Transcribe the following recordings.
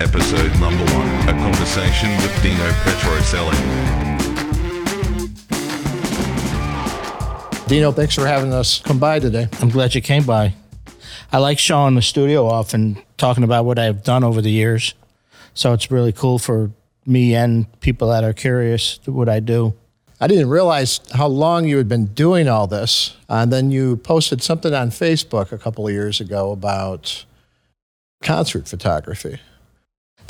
episode number one, a conversation with Dino Petrocelli. Dino, thanks for having us come by today. I'm glad you came by. I like showing the studio off and talking about what I've done over the years. So it's really cool for me and people that are curious what I do. I didn't realize how long you had been doing all this. And then you posted something on Facebook a couple of years ago about concert photography.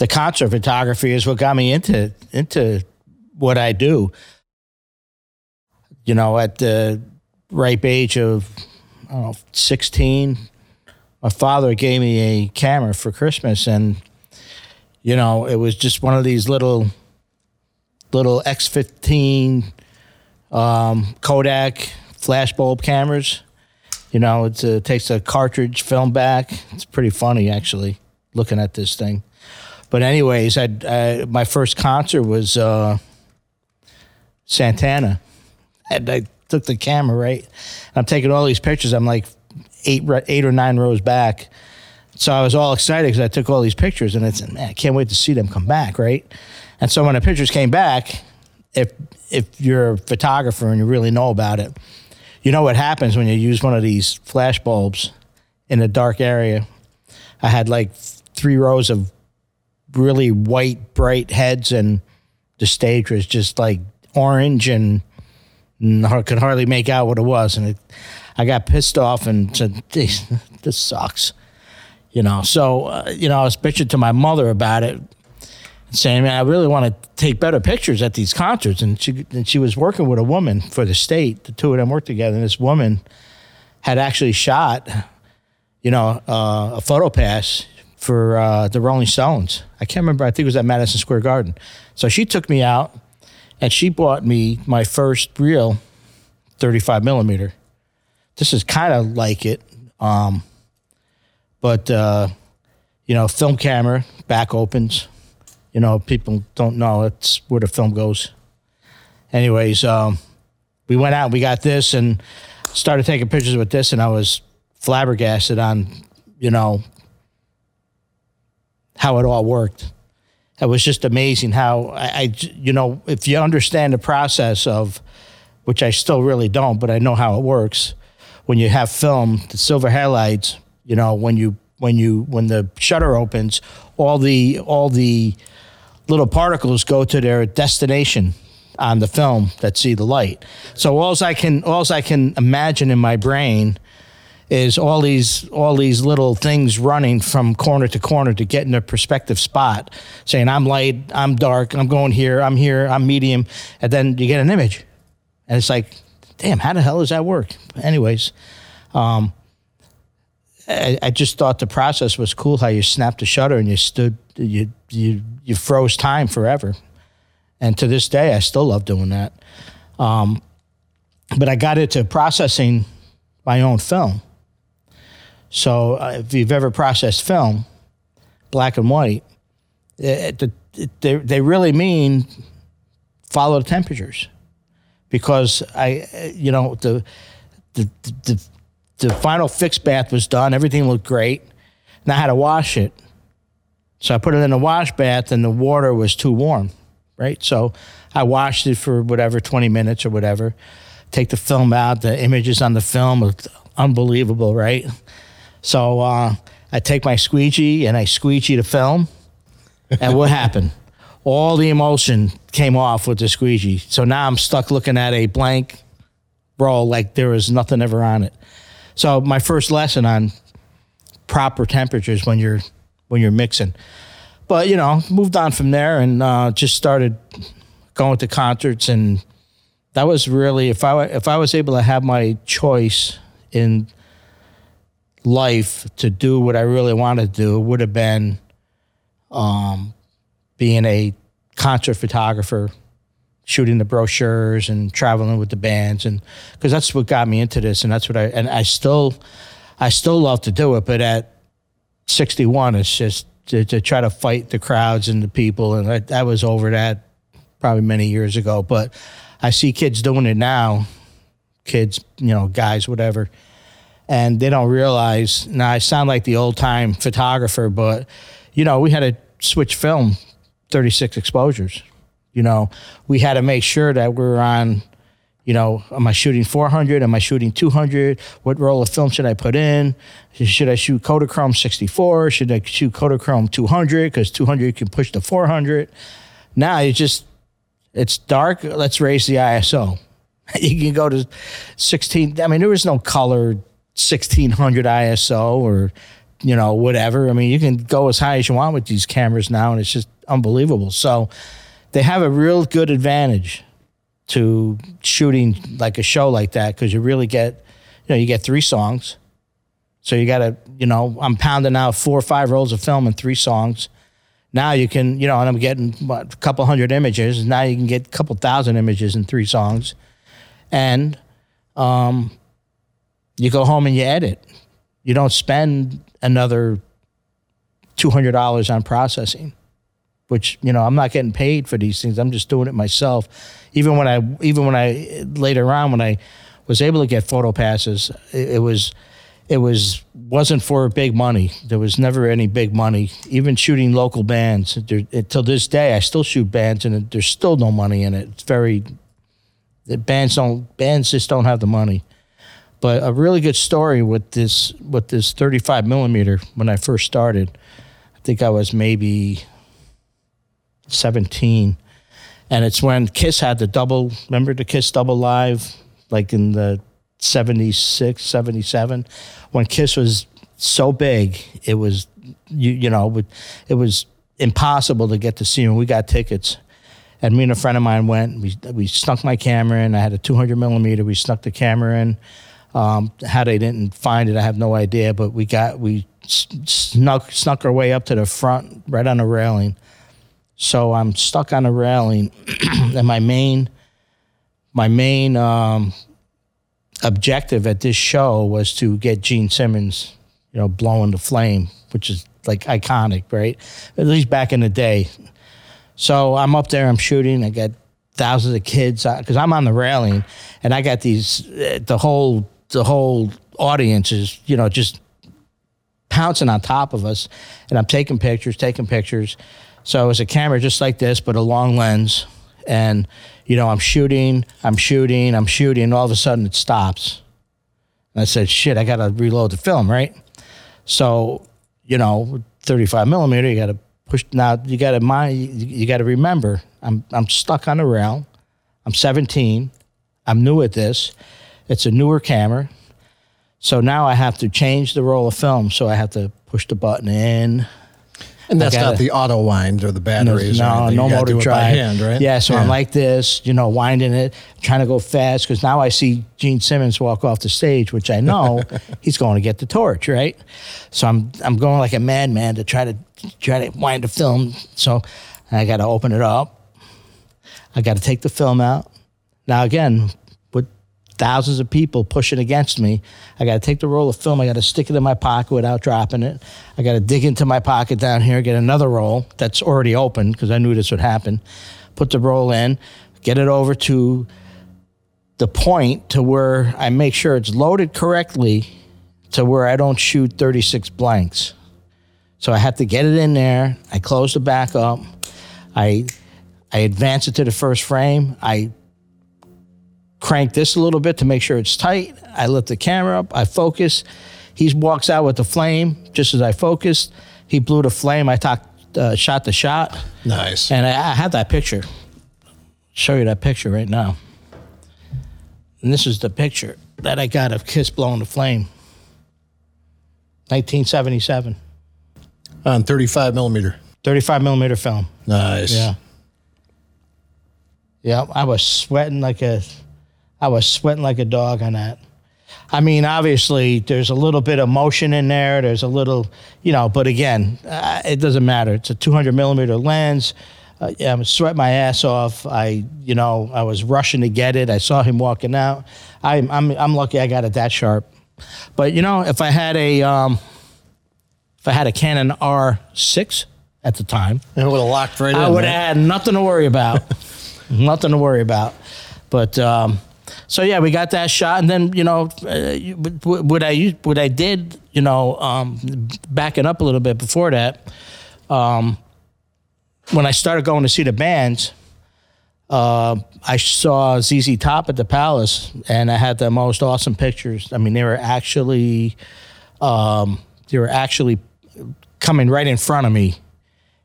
The concert photography is what got me into into what I do. You know, at the ripe age of I don't know, 16, my father gave me a camera for Christmas and you know, it was just one of these little little X15 um, Kodak flashbulb cameras. You know, it takes a cartridge film back. It's pretty funny actually looking at this thing. But anyways, I, I my first concert was uh, Santana, and I took the camera right. I'm taking all these pictures. I'm like eight eight or nine rows back. So I was all excited because I took all these pictures, and it's man, I can't wait to see them come back, right? And so when the pictures came back, if if you're a photographer and you really know about it, you know what happens when you use one of these flash bulbs in a dark area. I had like three rows of really white, bright heads, and the stage was just like orange and, and I could hardly make out what it was. And it, I got pissed off and said, "This, this sucks," you know. So, uh, you know, I was bitching to my mother about it, saying, "Man, I really want to take better pictures at these concerts." And she and she was working with a woman for the state. The two of them worked together, and this woman had actually shot, you know, uh, a photo pass for uh, the Rolling Stones. I can't remember. I think it was at Madison Square Garden. So she took me out, and she bought me my first real 35 millimeter. This is kind of like it, um, but uh, you know, film camera back opens. You know, people don't know it's where the film goes. Anyways, um, we went out, we got this, and started taking pictures with this, and I was flabbergasted on, you know, how it all worked. It was just amazing how I, I, you know, if you understand the process of, which I still really don't, but I know how it works. When you have film, the silver halides, you know, when you when you when the shutter opens, all the all the little particles go to their destination on the film that see the light. So alls I can alls I can imagine in my brain is all these all these little things running from corner to corner to get in a perspective spot, saying I'm light, I'm dark, I'm going here, I'm here, I'm medium, and then you get an image, and it's like, damn, how the hell does that work? Anyways, um, I, I just thought the process was cool. How you snapped the shutter and you stood, you you you froze time forever, and to this day, I still love doing that. Um, but I got into processing my own film so uh, if you've ever processed film, black and white, it, it, it, they, they really mean follow the temperatures because I, eh, you know, the, the, the, the final fix bath was done. Everything looked great. And I had to wash it. So I put it in a wash bath and the water was too warm, right? So I washed it for whatever, 20 minutes or whatever. Take the film out. The images on the film are unbelievable, right? So uh, I take my squeegee and I squeegee the film. And what happened? All the emulsion came off with the squeegee. So now I'm stuck looking at a blank roll like there was nothing ever on it. So my first lesson on proper temperatures when you're when you're mixing. But you know, moved on from there and uh, just started going to concerts, and that was really if I if I was able to have my choice in life to do what I really wanted to do would have been um, being a concert photographer, shooting the brochures and traveling with the bands, and because that's what got me into this, and that's what I and I still, I still love to do it, but at 61, it's just to, to try to fight the crowds and the people, and I, I was over that probably many years ago, but I see kids doing it now, kids, you know, guys, whatever and they don't realize. Now I sound like the old time photographer, but you know we had to switch film 36 exposures. You know, we had to make sure that we're on, you know, am I shooting 400? Am I shooting 200? What roll of film should I put in? Should I shoot Kodachrome 64? Should I shoot Kodachrome 200? Because 200 you can push to 400. Now it's just, it's dark. Let's raise the ISO. You can go to 16. I mean, there was no color 1600 ISO or, you know, whatever. I mean, you can go as high as you want with these cameras now, and it's just unbelievable. So they have a real good advantage to shooting like a show like that because you really get, you know, you get three songs. So you got to, you know, I'm pounding out four or five rolls of film and three songs. Now you can, you know, and I'm getting what, a couple hundred images. Now you can get a couple thousand images in three songs. And um, you go home and you edit. You don't spend another $200 on processing which you know I'm not getting paid for these things. I'm just doing it myself. Even when I even when I later on when I was able to get photo passes, it, it was it was wasn't for big money. There was never any big money. Even shooting local bands, till this day, I still shoot bands, and there's still no money in it. It's very the bands don't bands just don't have the money. But a really good story with this with this 35 millimeter when I first started. I think I was maybe 17. And it's when Kiss had the double, remember the Kiss double live, like in the 76, 77, when Kiss was so big, it was, you, you know, it was impossible to get to see them. We got tickets. And me and a friend of mine went, we, we snuck my camera in. I had a 200 millimeter. We snuck the camera in. Um, how they didn't find it, I have no idea. But we got, we snuck, snuck our way up to the front, right on the railing so I'm stuck on the railing, and my main, my main um, objective at this show was to get Gene Simmons, you know, blowing the flame, which is like iconic, right? At least back in the day. So I'm up there, I'm shooting. I got thousands of kids because uh, I'm on the railing, and I got these. Uh, the whole the whole audience is, you know, just pouncing on top of us, and I'm taking pictures, taking pictures. So it's a camera just like this, but a long lens. And, you know, I'm shooting, I'm shooting, I'm shooting, all of a sudden it stops. And I said, shit, I got to reload the film, right? So, you know, 35 millimeter, you got to push. Now, you got to mind, you got to remember, I'm, I'm stuck on a rail. I'm 17. I'm new at this. It's a newer camera. So now I have to change the roll of film. So I have to push the button in, and that's gotta, not the auto wind or the batteries. No, no, no motor drive. Hand, right? Yeah, so yeah. I'm like this, you know, winding it, trying to go fast because now I see Gene Simmons walk off the stage, which I know he's going to get the torch, right? So I'm I'm going like a madman to try to try to wind the film. So I got to open it up. I got to take the film out. Now again, thousands of people pushing against me. I got to take the roll of film. I got to stick it in my pocket without dropping it. I got to dig into my pocket down here, get another roll that's already open because I knew this would happen. Put the roll in, get it over to the point to where I make sure it's loaded correctly to where I don't shoot 36 blanks. So I have to get it in there. I close the back up. I I advance it to the first frame. I crank this a little bit to make sure it's tight. I lift the camera up. I focus. He walks out with the flame just as I focused. He blew the flame. I talked, uh, shot the shot. Nice. And I, I have that picture. Show you that picture right now. And this is the picture that I got of Kiss blowing the flame. 1977. On 35 millimeter. 35 millimeter film. Nice. Yeah. Yeah, I was sweating like a I was sweating like a dog on that. I mean, obviously, there's a little bit of motion in there. There's a little, you know, but again, uh, it doesn't matter. It's a 200 millimeter lens. Uh, yeah, I'm sweating my ass off. I, you know, I was rushing to get it. I saw him walking out. I'm, I'm, I'm lucky I got it that sharp. But you know, if I had a, um, if I had a Canon R6 at the time, it would have locked right I in. I would have had nothing to worry about. nothing to worry about. But um, so yeah, we got that shot, and then you know, uh, what I what I did, you know, um, backing up a little bit before that, um, when I started going to see the bands, uh, I saw ZZ Top at the Palace, and I had the most awesome pictures. I mean, they were actually, um, they were actually coming right in front of me,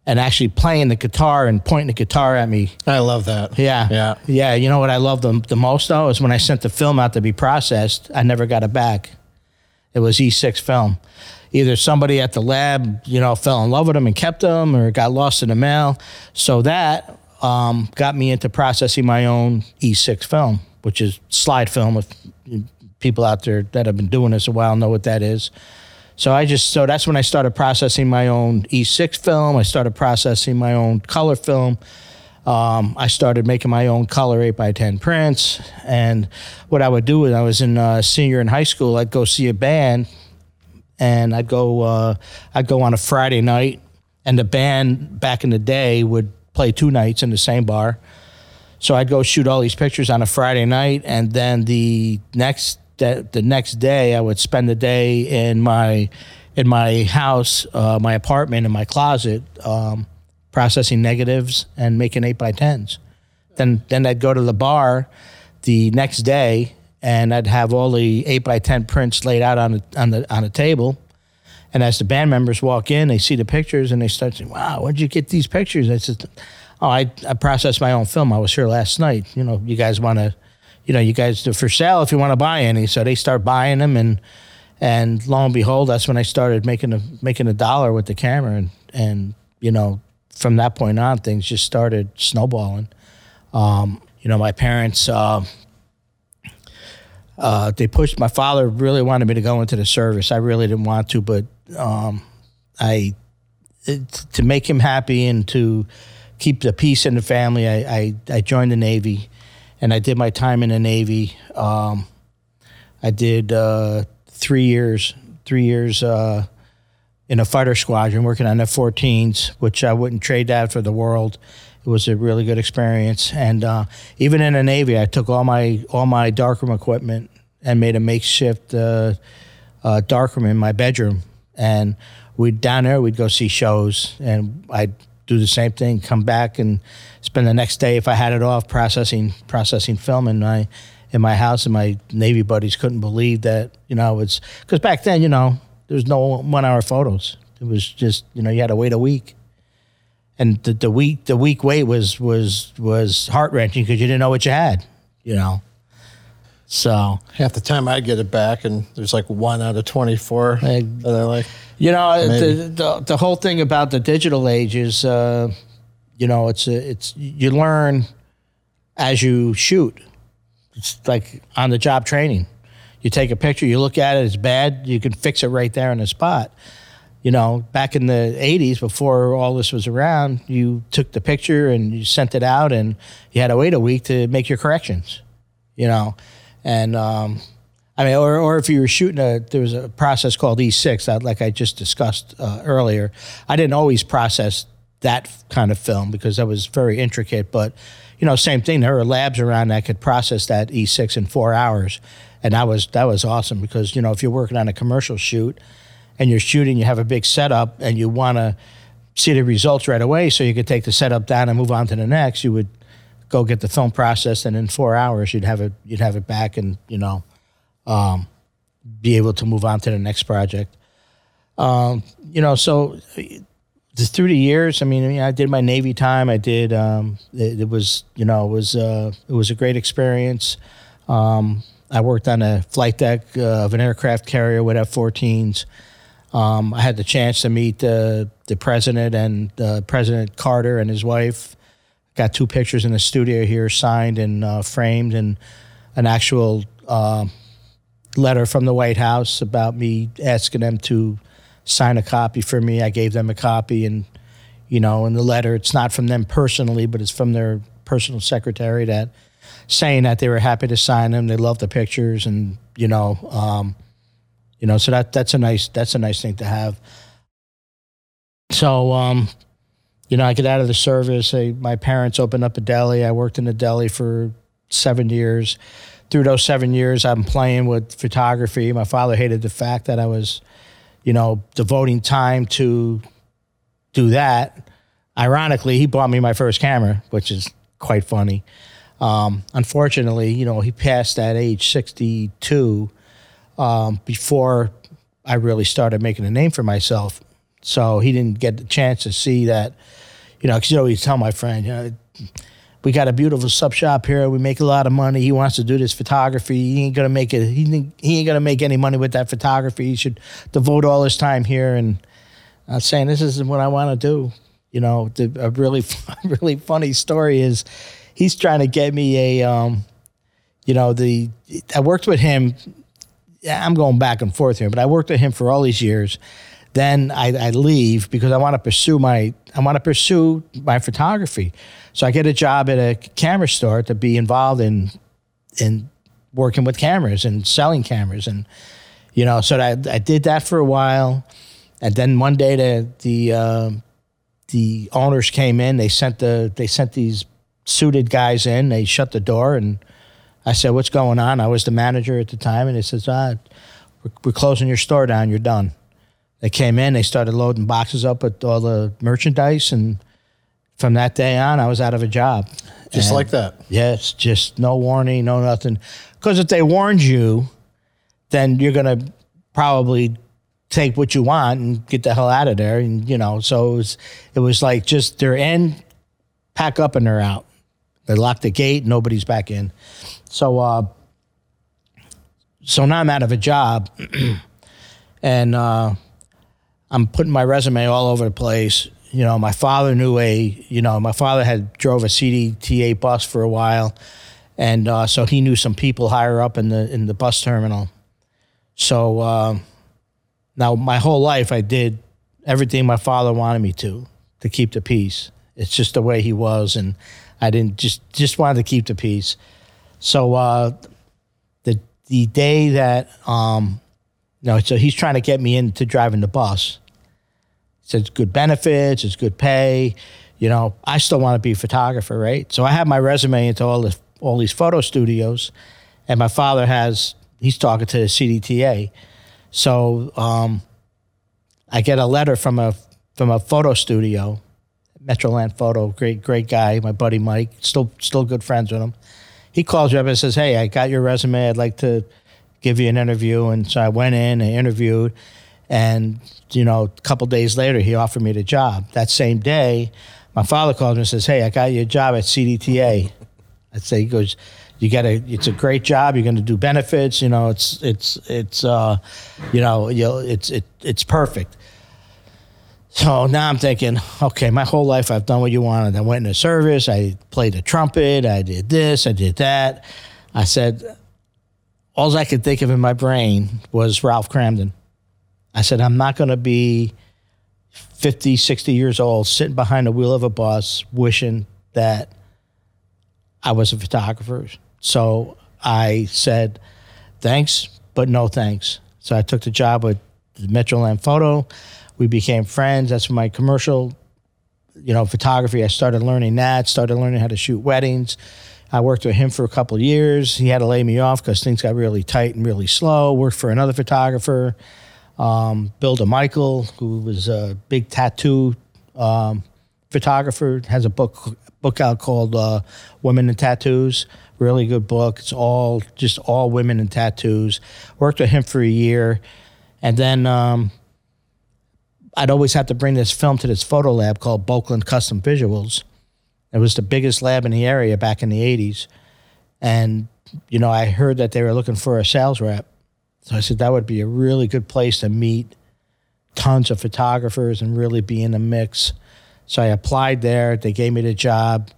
and actually playing the guitar and pointing the guitar at me. I love that. Yeah, Yeah. yeah. You know what I love the, the most though is when I sent the film out to be processed. I never got it back. It was E6 film. Either somebody at the lab, you know, fell in love with them and kept them, or got lost in the mail. So that um, got me into processing my own E6 film, which is slide film. If people out there that have been doing this a while know what that is. So I just so that's when I started processing my own E6 film. I started processing my own color film. Um, I started making my own color eight by ten prints. And what I would do is I was in uh, senior in high school. I'd go see a band, and I'd go uh, I'd go on a Friday night, and the band back in the day would play two nights in the same bar. So I'd go shoot all these pictures on a Friday night, and then the next the, the next day I would spend the day in my in my house, uh, my apartment, in my closet, um, processing negatives and making eight by tens. Then then I'd go to the bar the next day, and I'd have all the eight by ten prints laid out on the on the on the table. And as the band members walk in, they see the pictures and they start saying, "Wow, where'd you get these pictures?" I said, "Oh, I I processed my own film. I was here last night. You know, you guys want to, you know, you guys for sale if you want to buy any." So they start buying them, and and lo and behold, that's when I started making a making a dollar with the camera, and and you know, from that point on, things just started snowballing. Um, you know, my parents. Uh, uh, they pushed my father really wanted me to go into the service. I really didn't want to, but um, I it, to make him happy and to keep the peace in the family, I, I, I joined the Navy, and I did my time in the Navy. Um, I did uh, three years, three years uh, in a fighter squadron working on F-14s, which I wouldn't trade that for the world. It was a really good experience, and uh, even in the Navy, I took all my all my darkroom equipment and made a makeshift uh, uh, darkroom in my bedroom. And we'd down there, we'd go see shows, and I'd do the same thing. Come back and spend the next day if I had it off processing processing film in my in my house. And my Navy buddies couldn't believe that you know it's because back then you know there was no one hour photos. It was just you know you had to wait a week. And the, the week the week wait was was was heart wrenching because you didn't know what you had, you know. So Half the time I get it back, and there's like one out of 24 Hey. that I like. You know, the, the the whole thing about the digital age is, uh, you know, it's a, it's you learn as you shoot. It's like on the job training. You take a picture, you look at it, it's bad, you can fix it right there on the spot. You know, back in the '80s, before all this was around, you took the picture and you sent it out, and you had to wait a week to make your corrections. You know, and um, I mean, or, or if you were shooting a, there was a process called E6, that, like I just discussed uh, earlier. I didn't always process that kind of film because that was very intricate, but you know, same thing. There were labs around that could process that E6 in four hours, and that was that was awesome because you know if you're working on a commercial shoot and you're shooting, you have a big setup, and you want to see the results right away, so you could take the setup down and move on to the next. You would go get the film processed, and in four hours you'd have it you'd have it back, and you know um, be able to move on to the next project. Um, you know, so just through the years, I mean, I, mean, I did my Navy time. I did. Um, it, it was, you know, it was uh, it was a great experience. Um, I worked on a flight deck uh, of an aircraft carrier with F-14s. Um, I had the chance to meet the the president and uh, President Carter and his wife. Got two pictures in the studio here, signed and uh, framed, and an actual uh, letter from the White House about me asking them to sign a copy for me. I gave them a copy, and you know, in the letter, it's not from them personally, but it's from their personal secretary that saying that they were happy to sign them. They love the pictures, and you know, um, you know, so that that's a nice that's a nice thing to have. So, um, you know, I get out of the service. I, my parents opened up a deli. I worked in a deli for seven years. Through those seven years, I'm playing with photography. My father hated the fact that I was, you know, devoting time to do that. ironically, he bought me my first camera, which is quite funny. Um, unfortunately, you know, he passed at age 62 um, before I really started making a name for myself. So he didn't get the chance to see that, you know, because you always tell my friend, you know, we got a beautiful sub shop here. We make a lot of money. He wants to do this photography. He ain't gonna make it. He he ain't gonna make any money with that photography. He should devote all his time here. And I'm saying this isn't what I want to do. You know, the, a really really funny story is he's trying to get me a, um, you know, the I worked with him. I'm going back and forth here, but I worked with him for all these years. Then I, I leave because I want to pursue my I want to pursue my photography. So I get a job at a camera store to be involved in in working with cameras and selling cameras, and you know, so I, I did that for a while, and then one day the the uh, the owners came in. They sent the they sent these suited guys in. They shut the door, and I said, "What's going on?" I was the manager at the time, and they says, "Ah, we're, we're closing your store down. You're done." They came in. They started loading boxes up with all the merchandise, and from that day on, I was out of a job. Just And- like that. Yes, just no warning, no nothing. Because if they warned you, then you're gonna probably take what you want and get the hell out of there. And you know, so it was, it was like just they're in, pack up, and they're out. They lock the gate, nobody's back in. So, uh, so now I'm out of a job, and uh, I'm putting my resume all over the place. You know, my father knew a, you know, my father had drove a CDTA bus for a while, and uh, so he knew some people higher up in the in the bus terminal. So uh, now my whole life I did everything my father wanted me to to keep the peace. It's just the way he was, and I didn't just just wanted to keep the peace. So uh, the the day that um, no, so he's trying to get me into driving the bus. It's good benefits, it's good pay. You know, I still want to be a photographer, right? So I have my resume into all the all these photo studios, and my father has he's talking to the CDTA. So um, I get a letter from a from a photo studio, Metroland Photo, great great guy, my buddy Mike, still still good friends with him. He calls me up and says, "Hey, I got your resume. I'd like to give you an interview." And so I went in, I interviewed, and you know, a couple days later, he offered me the job. That same day, my father calls me and says, "Hey, I got you a job at CDTA." I'd say he goes, "You got a, it's a great job. You're going to do benefits. You know, it's it's it's uh, you know, you it's it it's perfect." So now I'm thinking, okay, my whole life I've done what you wanted. I went into service. I played the trumpet. I did this. I did that. I said, all I could think of in my brain was Ralph Kramden. I said, I'm not going to be 50, 60 years old sitting behind the wheel of a bus wishing that I was a photographer. So I said, thanks, but no thanks. So I took the job with Metroland Photo. We became friends. That's my commercial, you know, photography. I started learning that, started learning how to shoot weddings. I worked with him for a couple years. He had to lay me off because things got really tight and really slow. Worked for another photographer, um, Bill DeMichael, who was a big tattoo um, photographer, has a book book out called uh, Women in Tattoos. Really good book. It's all just all women in tattoos. Worked with him for a year, and then um, I'd always have to bring this film to this photo lab called Boakland Custom Visuals. It was the biggest lab in the area back in the 80s. And, you know, I heard that they were looking for a sales rep. So I said that would be a really good place to meet tons of photographers and really be in the mix. So I applied there. They gave me the job.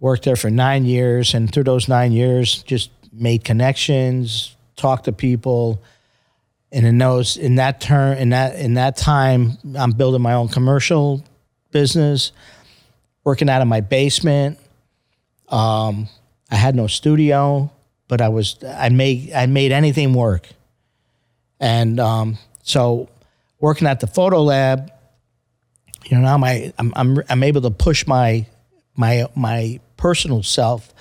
Worked there for nine years. And through those nine years, just made connections, talked to people and in those in that turn in that in that time i'm building my own commercial business working out of my basement um, i had no studio but i was i made i made anything work and um, so working at the photo lab you know now my I'm, I'm i'm able to push my my my personal self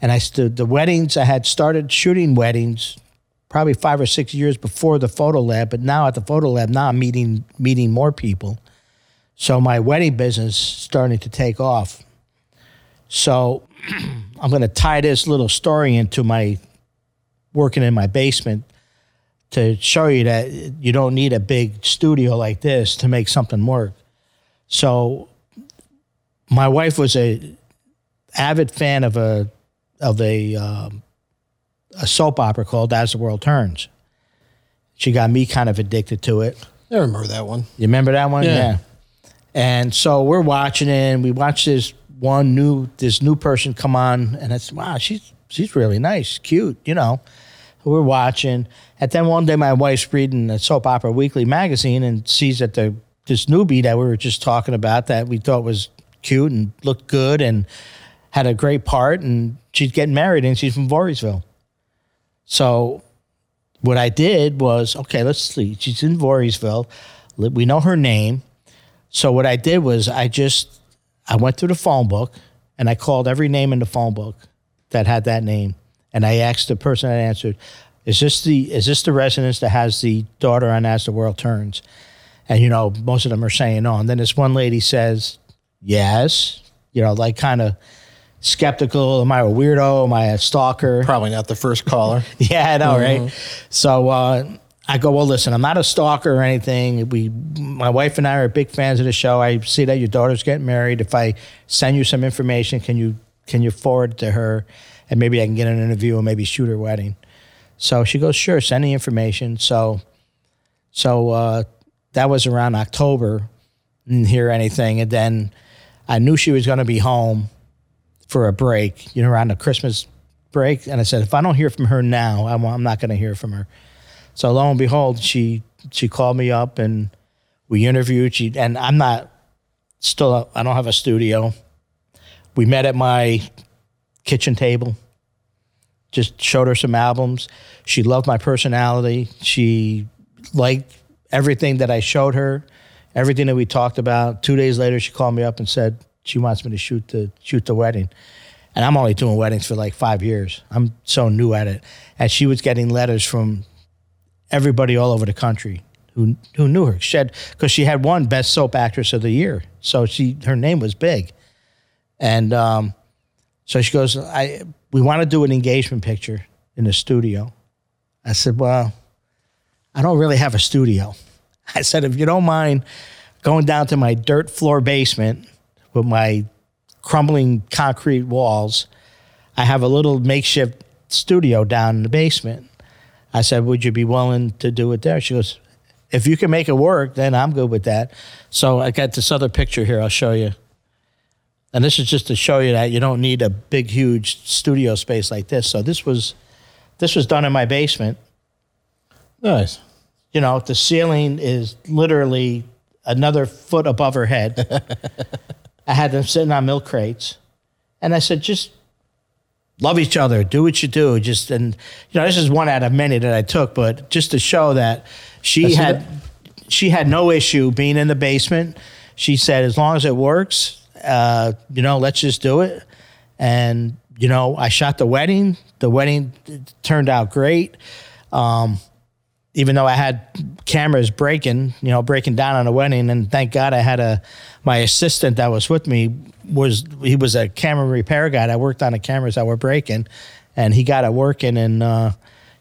and i stood the weddings i had started shooting weddings probably five or six years before the photo lab, but now at the photo lab, now I'm meeting meeting more people. So my wedding business starting to take off. So I'm going to tie this little story into my working in my basement to show you that you don't need a big studio like this to make something work. So my wife was a avid fan of a of a um, a soap opera called As the World Turns. She got me kind of addicted to it. I remember that one. You remember that one? Yeah. And so we're watching it, and we watch this one new this new person come on, and it's wow, she's she's really nice, cute, you know. We're watching, and then one day my wife's reading the Soap Opera Weekly magazine and sees that the this newbie that we were just talking about that we thought was cute and looked good and had a great part, and she's getting married, and she's from Voorheesville. So what I did was, okay, let's see. She's in Voorheesville. We know her name. So what I did was I just I went through the phone book and I called every name in the phone book that had that name. And I asked the person that answered, is this the is this the residence that has the daughter on As the World Turns? And you know, most of them are saying no. And then this one lady says, Yes. You know, like kind of skeptical. Am I a weirdo? Am I a stalker? Probably not the first caller. Yeah, I know, right? So uh, I go, well, listen, I'm not a stalker or anything. We, my wife and I are big fans of the show. I see that your daughter's getting married. If I send you some information, can you can you forward to her, and maybe I can get an interview and maybe shoot her wedding. So she goes, sure, send the information. So, so uh, that was around October. Didn't hear anything, and then I knew she was going to be home for a break, you know, around the Christmas break. And I said, if I don't hear from her now, I'm, I'm not going to hear from her. So lo and behold, she she called me up and we interviewed. She and I'm not still. I don't have a studio. We met at my kitchen table. Just showed her some albums. She loved my personality. She liked everything that I showed her, everything that we talked about. Two days later, she called me up and said she wants me to shoot the shoot the wedding. And I'm only doing weddings for like five years. I'm so new at it. And she was getting letters from everybody all over the country who who knew her. She had because she had won Best Soap Actress of the Year, so she her name was big, and um, so she goes, "I we want to do an engagement picture in the studio." I said, "Well, I don't really have a studio." I said, "If you don't mind going down to my dirt floor basement with my crumbling concrete walls, I have a little makeshift studio down in the basement." I said, Would you be willing to do it there? She goes, If you can make it work, then I'm good with that. So I got this other picture here I'll show you. And this is just to show you that you don't need a big, huge studio space like this. So this was this was done in my basement. Nice. You know, the ceiling is literally another foot above her head. I had them sitting on milk crates. And I said, just love each other, do what you do. Just and you know, this is one out of many that I took, but just to show that she had that. she had no issue being in the basement. She said, as long as it works, uh, you know, let's just do it. And you know, I shot the wedding. The wedding turned out great. Um, even though I had cameras breaking, you know, breaking down on the wedding, and thank God I had a my assistant that was with me was he was a camera repair guy I worked on the cameras that were breaking, and he got it working, and uh,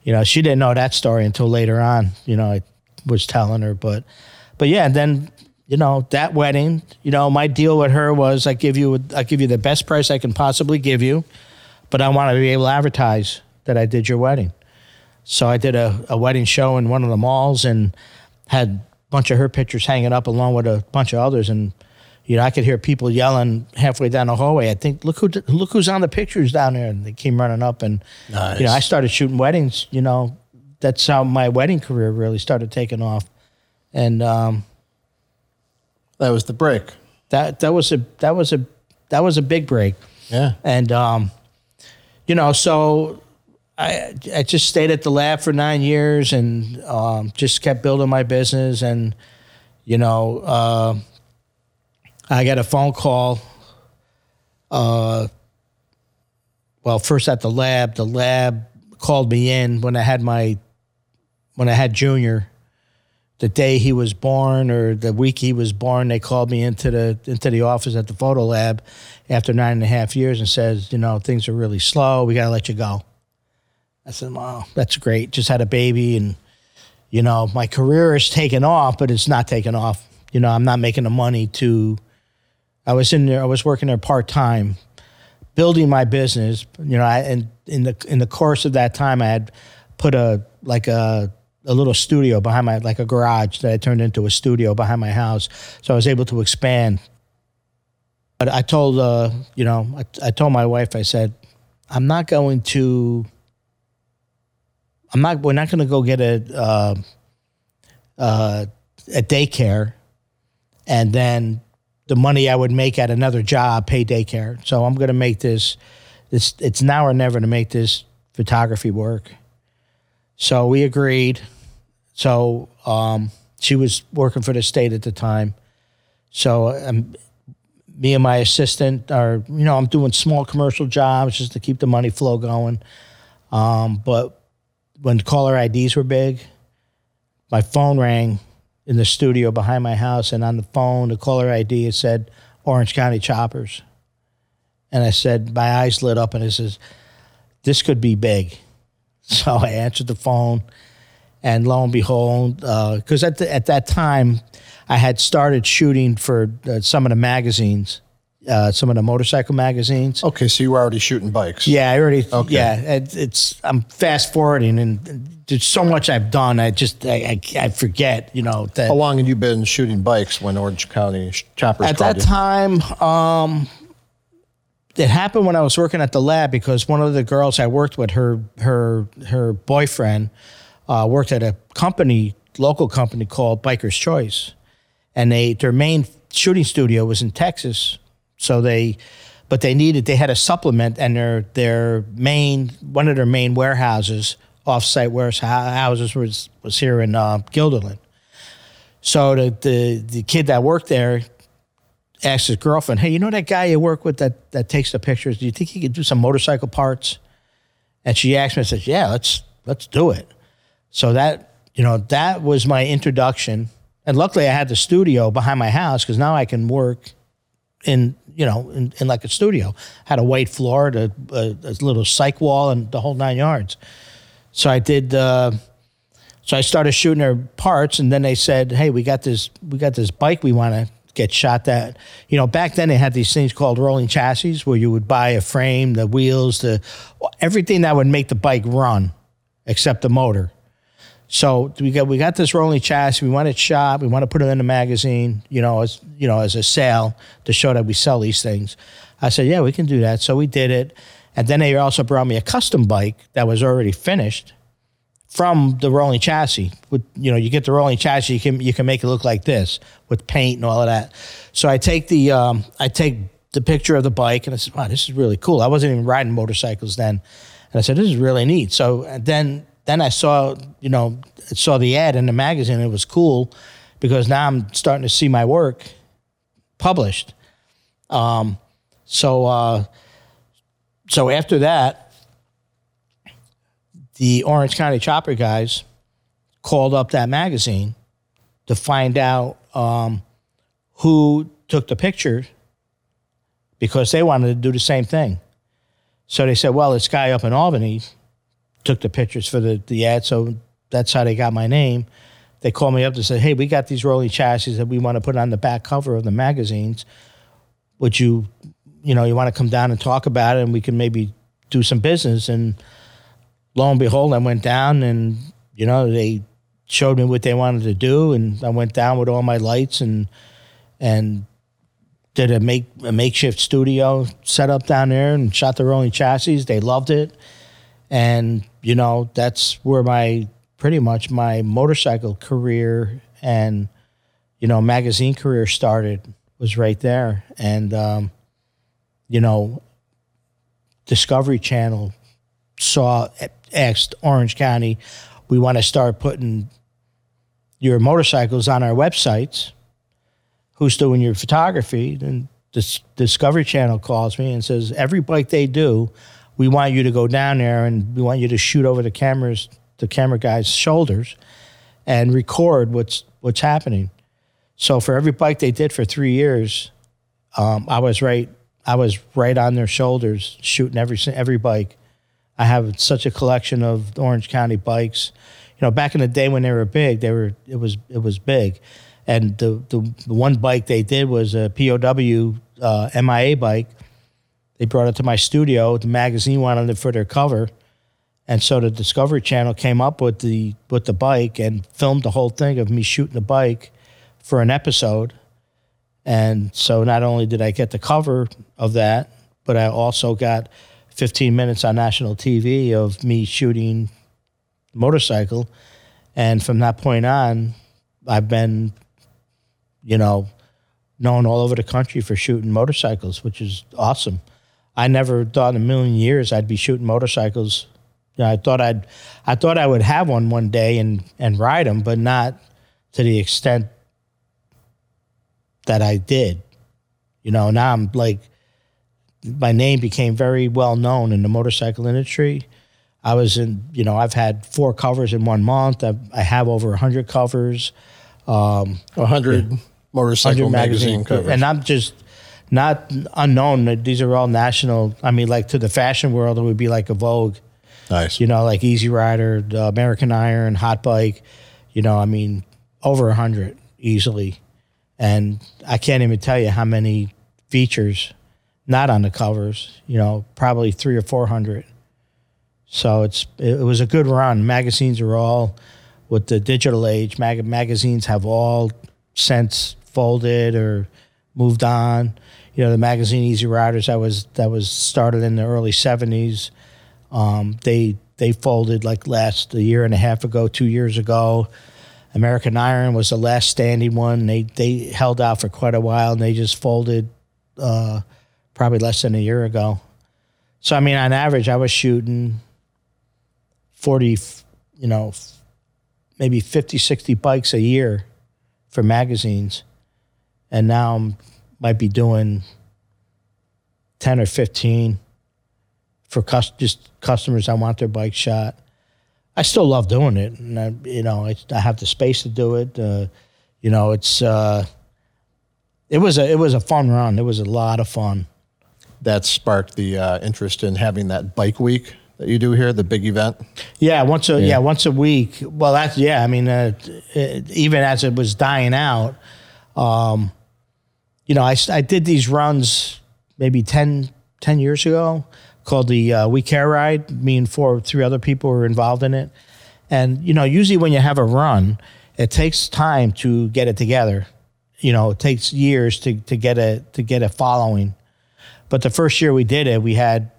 you know, she didn't know that story until later on. You know, I was telling her, but but yeah, and then you know that wedding, you know, my deal with her was I give you I give you the best price I can possibly give you, but I want to be able to advertise that I did your wedding. So I did a, a wedding show in one of the malls and had a bunch of her pictures hanging up along with a bunch of others. And, you know, I could hear people yelling halfway down the hallway. I think, look who, look who's on the pictures down there. And they came running up and, Nice. you know, I started shooting weddings, you know, that's how my wedding career really started taking off. And, um, That was the break. that, that was a, that was a, that was a big break. Yeah. And um, you know, so I I just stayed at the lab for nine years and um, just kept building my business. And you know, uh, I got a phone call. Uh, well, first at the lab, the lab called me in when I had my when I had Junior the day he was born or the week he was born, they called me into the into the office at the photo lab after nine and a half years and says, you know, things are really slow. We got to let you go. I said, wow, that's great. Just had a baby and, you know, my career is taken off, but it's not taken off. You know, I'm not making the money to, I was in there, I was working there part time, building my business. You know, I, and in the, in the course of that time, I had put a, like a, a little studio behind my, like a garage that I turned into a studio behind my house. So I was able to expand. But I told, uh, you know, I, I told my wife, I said, I'm not going to, I'm not. We're not going to go get a uh, uh, a daycare, and then the money I would make at another job pay daycare. So I'm going to make this. This it's now or never to make this photography work. So we agreed. So um, she was working for the state at the time. So um, me and my assistant are, you know, I'm doing small commercial jobs just to keep the money flow going. Um, but when caller IDs were big, my phone rang in the studio behind my house, and on the phone, the caller ID said Orange County Choppers, and I said my eyes lit up, and it says, "This could be big." So I answered the phone, and lo and behold, because uh, at the, at that time, I had started shooting for uh, some of the magazines uh, some of the motorcycle magazines. Okay, so you were already shooting bikes. Yeah, I already. Okay. Yeah, it, it's I'm fast forwarding, and there's so much I've done. I just I, I, I, forget. You know that. How long had you been shooting bikes when Orange County choppers? At that you? time, um, it happened when I was working at the lab because one of the girls I worked with, her her her boyfriend, uh, worked at a company, local company called Biker's Choice, and they their main shooting studio was in Texas so they, but they needed they had a supplement, and their their main one of their main warehouses, offsite warehouses was was here in uh, Guilderland. So the, the the kid that worked there asked his girlfriend, "Hey, you know that guy you work with that that takes the pictures? Do you think he could do some motorcycle parts?" And she asked me, I said, "Yeah, let's let's do it." So that you know that was my introduction, and luckily I had the studio behind my house because now I can work in you know in, in like a studio had a white floor a, a, a, little cyc wall and the whole nine yards so i did uh, so i started shooting her parts and then they said hey we got this we got this bike we want to get shot that you know back then they had these things called rolling chassis where you would buy a frame the wheels the everything that would make the bike run except the motor so we got we got this rolling chassis. We want it shot. We want to put it in the magazine. You know, as you know, as a sale to show that we sell these things. I said, yeah, we can do that. So we did it, and then they also brought me a custom bike that was already finished from the rolling chassis. With you know, you get the rolling chassis, you can you can make it look like this with paint and all of that. So I take the um, I take the picture of the bike, and I said, wow, this is really cool. I wasn't even riding motorcycles then, and I said, this is really neat. So then then I saw, you know, saw the ad in the magazine. It was cool because now I'm starting to see my work published. Um, so, uh, so after that, the Orange County Chopper guys called up that magazine to find out um, who took the pictures because they wanted to do the same thing. So they said, well, this guy up in Albany took the pictures for the, the ad. So that's how they got my name. They called me up to say, hey, we got these rolling chassis that we want to put on the back cover of the magazines. Would you, you know, you want to come down and talk about it and we can maybe do some business? And lo and behold, I went down and, you know, they showed me what they wanted to do. And I went down with all my lights and, and did a make a makeshift studio set up down there and shot the rolling chassis. They loved it. And you know, that's where my pretty much my motorcycle career and you know magazine career started was right there. And um, you know, Discovery Channel saw asked Orange County, we want to start putting your motorcycles on our websites. Who's doing your photography? And Discovery Channel calls me and says every bike they do we want you to go down there and we want you to shoot over the cameras, the camera guy's shoulders, and record what's what's happening. So for every bike they did for three years, um, I was right. I was right on their shoulders, shooting every every bike. I have such a collection of Orange County bikes. You know, back in the day when they were big, they were it was it was big, and the the, the one bike they did was a POW uh, MIA bike. They brought it to my studio. The magazine wanted it for their cover, and so the Discovery Channel came up with the with the bike and filmed the whole thing of me shooting the bike for an episode. And so not only did I get the cover of that, but I also got 15 minutes on national TV of me shooting motorcycle. And from that point on, I've been, you know, known all over the country for shooting motorcycles, which is awesome. I never thought in a million years I'd be shooting motorcycles. You know, I thought I'd, I thought I would have one one day and and ride them, but not to the extent that I did. You know, now I'm like, my name became very well known in the motorcycle industry. I was in, you know, I've had four covers in one month. I've, I have over 100 covers. Um, 100 motorcycle 100 magazine covers. And I'm just not unknown. These are all national. I mean, like to the fashion world, it would be like a Vogue, nice. you know, like Easy Rider, the American Iron, Hot Bike. You know, I mean, over 100 easily. And I can't even tell you how many features not on the covers, you know, probably three or 400. So it's it was a good run. Magazines are all with the digital age. Mag- magazines have all since folded or moved on. You know, the magazine Easy Riders that was that was started in the early '70s. Um, they they folded like last a year and a half ago, two years ago. American Iron was the last standing one. They they held out for quite a while and they just folded uh, probably less than a year ago. So I mean, on average, I was shooting 40, you know, maybe 50, 60 bikes a year for magazines. And now I'm might be doing 10 or 15 for cus- just customers that want their bike shot. I still love doing it. And I, you know, I, I have the space to do it. Uh, you know, it's, uh, it was a, it was a fun run. It was a lot of fun. That sparked the uh, interest in having that bike week that you do here, the big event. Yeah, once a yeah, once a week. Well, that's yeah. I mean, uh, it, even as it was dying out, um, you know, I, I did these runs maybe 10, 10 years ago called the uh, We Care Ride. Me and four, three other people were involved in it. And you know, usually when you have a run, it takes time to get it together. You know, it takes years to to get a to get a following. But the first year we did it, we had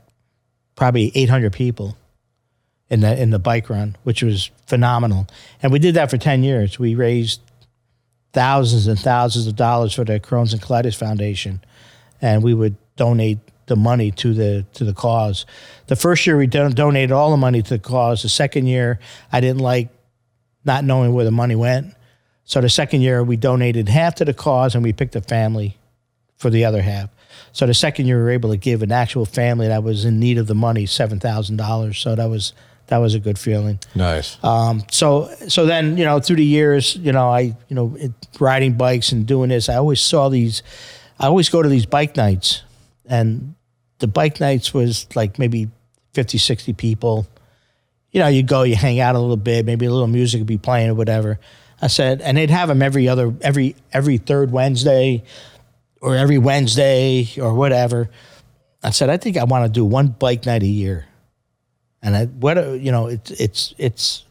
probably 800 people in the in the bike run, which was phenomenal. And we did that for 10 years. We raised thousands and thousands of dollars for the Crohn's and Colitis Foundation, and we would donate the money to the to the cause. The first year we don- donated all the money to the cause. The second year, I didn't like not knowing where the money went. So the second year we donated half to the cause, and we picked a family for the other half. So the second year we were able to give an actual family that was in need of the money seven thousand dollars. So that was that was a good feeling. Nice. Um, so so then you know through the years, you know I you know it, riding bikes and doing this, I always saw these. I always go to these bike nights, and the bike nights was like maybe 50, 60 people. You know, you go, you hang out a little bit, maybe a little music would be playing or whatever. I said, and they'd have them every other every every third Wednesday or every Wednesday or whatever. I said, I think I want to do one bike night a year. And I, what you know, it's it's it's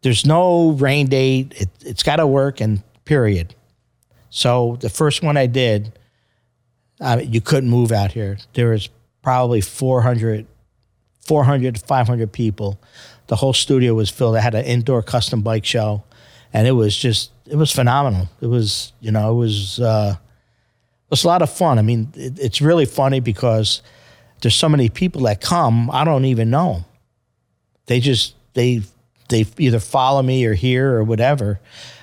there's no rain date. It, it's got to work and period. So the first one I did, you couldn't move out here. There was probably 400, 400 to 500 people. The whole studio was filled. I had an indoor custom bike show, and it was just it was phenomenal. It was you know it was uh, it was a lot of fun. I mean, it, it's really funny because there's so many people that come. I don't even know. They just they they either follow me or hear or whatever.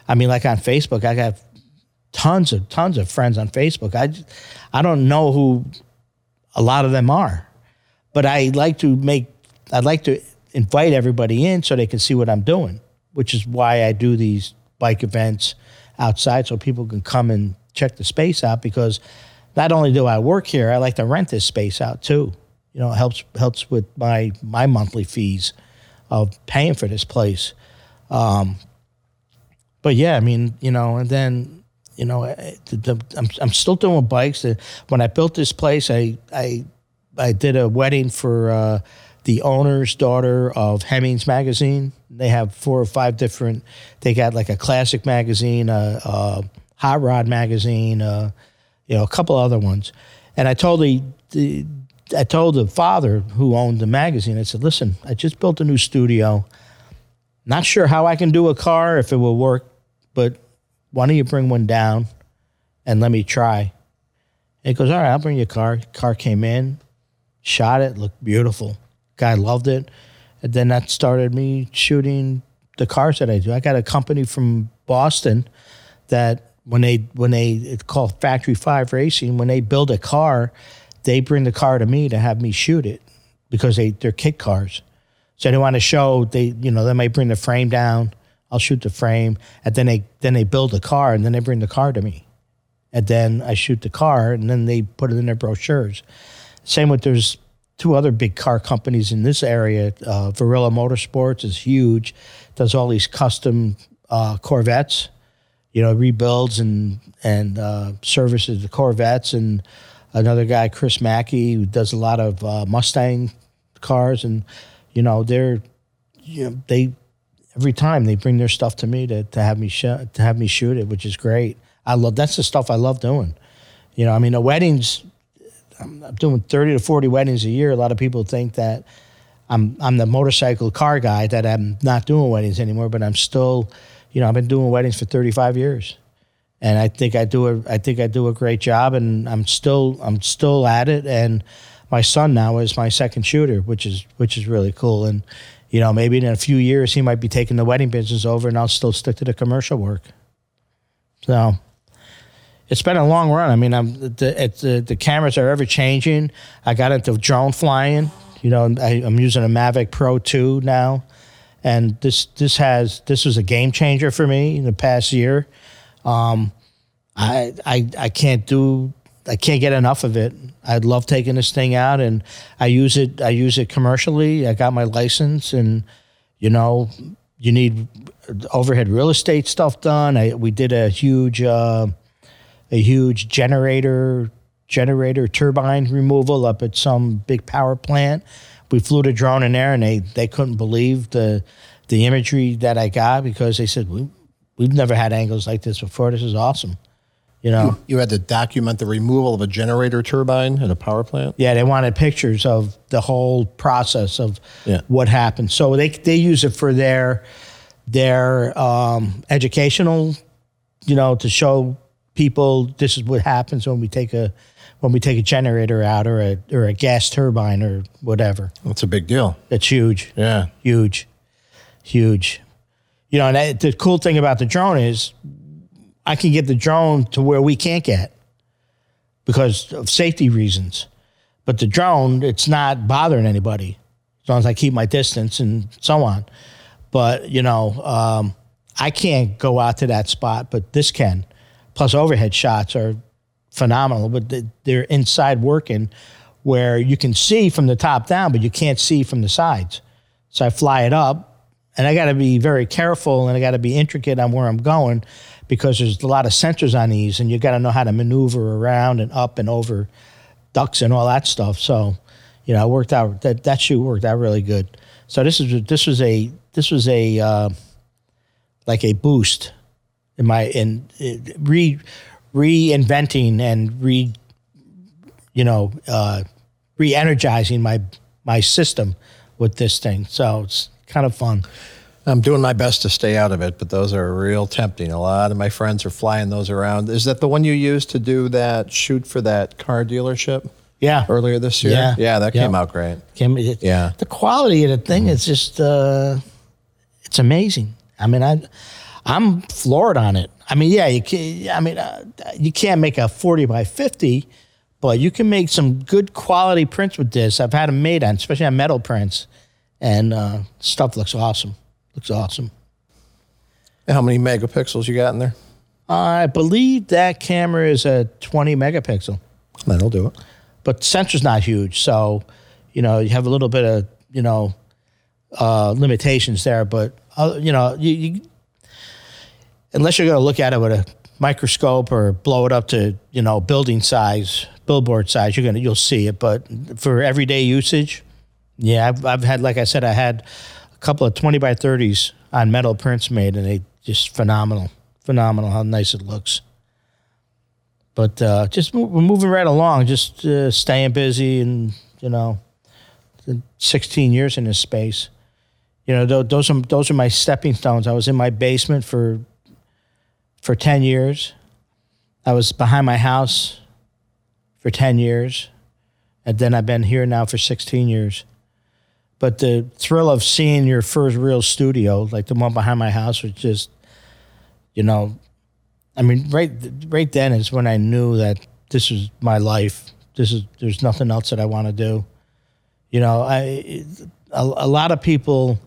I mean, like on Facebook, I got tons of tons of friends on Facebook. I I don't know who a lot of them are, but I like to make I'd like to invite everybody in so they can see what I'm doing, which is why I do these bike events. outside so people can come and check the space out because not only do I work here, I like to rent this space out too. You know, it helps helps with my my monthly fees of paying for this place. Um, but yeah, I mean, you know, and then you know, the, the, I'm I'm still doing bikes. Uh, When I built this place, I I I did a wedding for uh, the owner's daughter of Hemmings magazine. They have four or five different. They got like a classic magazine, a, a hot rod magazine, uh, you know, a couple other ones. And I told the, the I told the father who owned the magazine. I said, "Listen, I just built a new studio. Not sure how I can do a car if it will work, but why don't you bring one down and let me try?" And he goes, "All right, I'll bring you a car." Car came in, shot it, looked beautiful. Guy loved it, and then that started me shooting the cars that I do. I got a company from Boston that when they when they it's called Factory Five Racing. When they build a car, they bring the car to me to have me shoot it because they they're kit cars. So they want to show they you know they might bring the frame down. I'll shoot the frame, and then they then they build the car, and then they bring the car to me, and then I shoot the car, and then they put it in their brochures. Same with there's two other big car companies in this area. Uh, Varilla Motorsports is huge, does all these custom uh, Corvettes, you know, rebuilds and and uh, services the Corvettes, and another guy Chris Mackey who does a lot of uh, Mustang cars, and you know they're you know, they every time they bring their stuff to me to, to have me sh- to have me shoot it, which is great. I love that's the stuff I love doing. You know, I mean, the weddings. I'm, I'm doing thirty to forty weddings a year. A lot of people think that I'm I'm the motorcycle car guy that I'm not doing weddings anymore, but I'm still, you know, I've been doing weddings for 35 years, and I think I do a I think I do a great job, and I'm still I'm still at it, and my son now is my second shooter, which is which is really cool, and you know maybe in a few years he might be taking the wedding business over, and I'll still stick to the commercial work. So it's been a long run. I mean, I'm the the the cameras are ever changing. I got into drone flying. You know, I, I'm using a Mavic Pro two now, and this this has this was a game changer for me in the past year. Um, I I I can't do I can't get enough of it. I love taking this thing out, and I use it. I use it commercially. I got my license, and you know, you need overhead real estate stuff done. I we did a huge. Uh, a huge generator generator turbine removal up at some big power plant. We flew the drone in there, and they they couldn't believe the the imagery that I got because they said we we've never had angles like this before. This is awesome. You know, You had to document the removal of a generator turbine at a power plant. yeah, they wanted pictures of the whole process of Yeah. what happened. So they they use it for their their um, educational, you know, to show people this is what happens when we take a when we take a generator out or a or a gas turbine or whatever. That's a big deal. It's huge, Yeah. huge, huge. You know, and that, the cool thing about the drone is I can get the drone to where we can't get because of safety reasons. But the drone, it's not bothering anybody as long as I keep my distance and so on. But you know, um, I can't go out to that spot, but this can. Plus, overhead shots are phenomenal, but they- they're inside working where you can see from the top down, but you can't see from the sides. So I fly it up, and I got to be very careful and I got to be intricate on where I'm going because there's a lot of sensors on these, and you got to know how to maneuver around and up and over ducks and all that stuff. So, you know, it worked out. That that shoot worked out really good. So this is this was a this was a uh, like a boost in my in uh, re reinventing and re you know uh, re-energizing my my system with this thing. So it's kind of fun. I'm doing my best to stay out of it, but those are real tempting. A lot of my friends are flying those around. Is that the one you used to do that shoot for that car dealership Yeah. earlier this year? Yeah. Yeah, that Yeah. came out great. Came- it- Yeah. The quality of the thing is just uh, it's amazing. I mean, I I'm floored on it. I mean, yeah, you can, I mean, uh, you can't make a 40 by 50, but you can make some good quality prints with this. I've had them made on, especially on metal prints, and uh, stuff looks awesome. Looks awesome. And How many megapixels you got in there? I believe that camera is a 20 megapixel, That'll do it. but sensor's not huge, so you know you have a little bit of you know uh, limitations there. But uh, you know, you, you unless you're going to look at it with a microscope or blow it up to you know building size, billboard size, you're gonna you'll see it. But for everyday usage, yeah, I've, I've had like I said, I had a couple of 20 by 30s on metal prints made, and they just phenomenal, phenomenal how nice it looks. But uh, just we're moving right along, just uh, staying busy, and you know, 16 years in this space. You know, tho- those are those are my stepping stones. I was in my basement for for 10 years. I was behind my house for 10 years. And then I've been here now for 16 years. But the thrill of seeing your first real studio, like the one behind my house, was just, you know, I mean, right, right then is when I knew that this is my life. This is there's nothing else that I want to do. You know, I a, a lot of people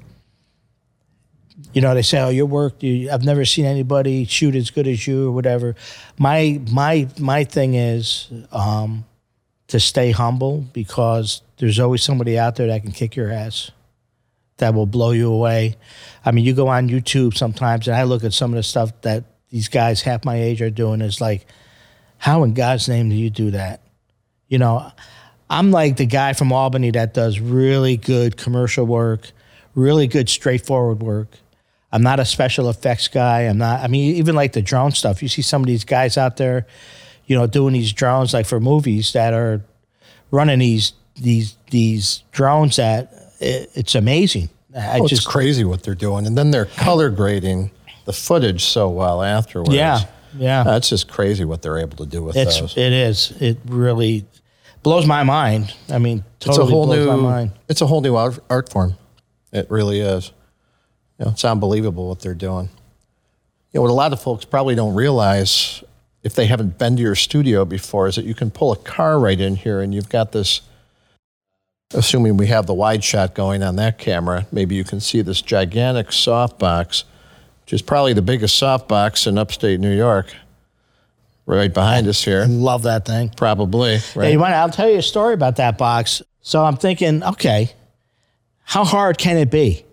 you know, they say, "Oh, your work. You, I've never seen anybody shoot as good as you, or whatever." My my my thing is um, to stay humble because there's always somebody out there that can kick your ass, that will blow you away. I mean, you go on YouTube sometimes, and I look at some of the stuff that these guys half my age are doing. Is like, how in God's name do you do that? You know, I'm like the guy from Albany that does really good commercial work, really good straightforward work. I'm not a special effects guy. I'm not. I mean, even like the drone stuff. You see some of these guys out there, you know, doing these drones like for movies that are running these these these drones that it, it's amazing. I Oh, just it's crazy what they're doing, and then they're color grading the footage so well afterwards. yeah yeah. that's just crazy what they're able to do with it's those. it is. It really blows my mind. I mean, totally it's a whole blows new. my mind. It's a whole new art, art form. It really is. You know, it's unbelievable what they're doing. You know, what a lot of folks probably don't realize if they haven't been to your studio before is that you can pull a car right in here and you've got this. Assuming we have the wide shot going on that camera, maybe you can see this gigantic softbox, which is probably the biggest softbox in upstate New York, right behind us here. Love that thing. Probably, Hey, right? you want? I'll tell you a story about that box. So I'm thinking, okay, how hard can it be?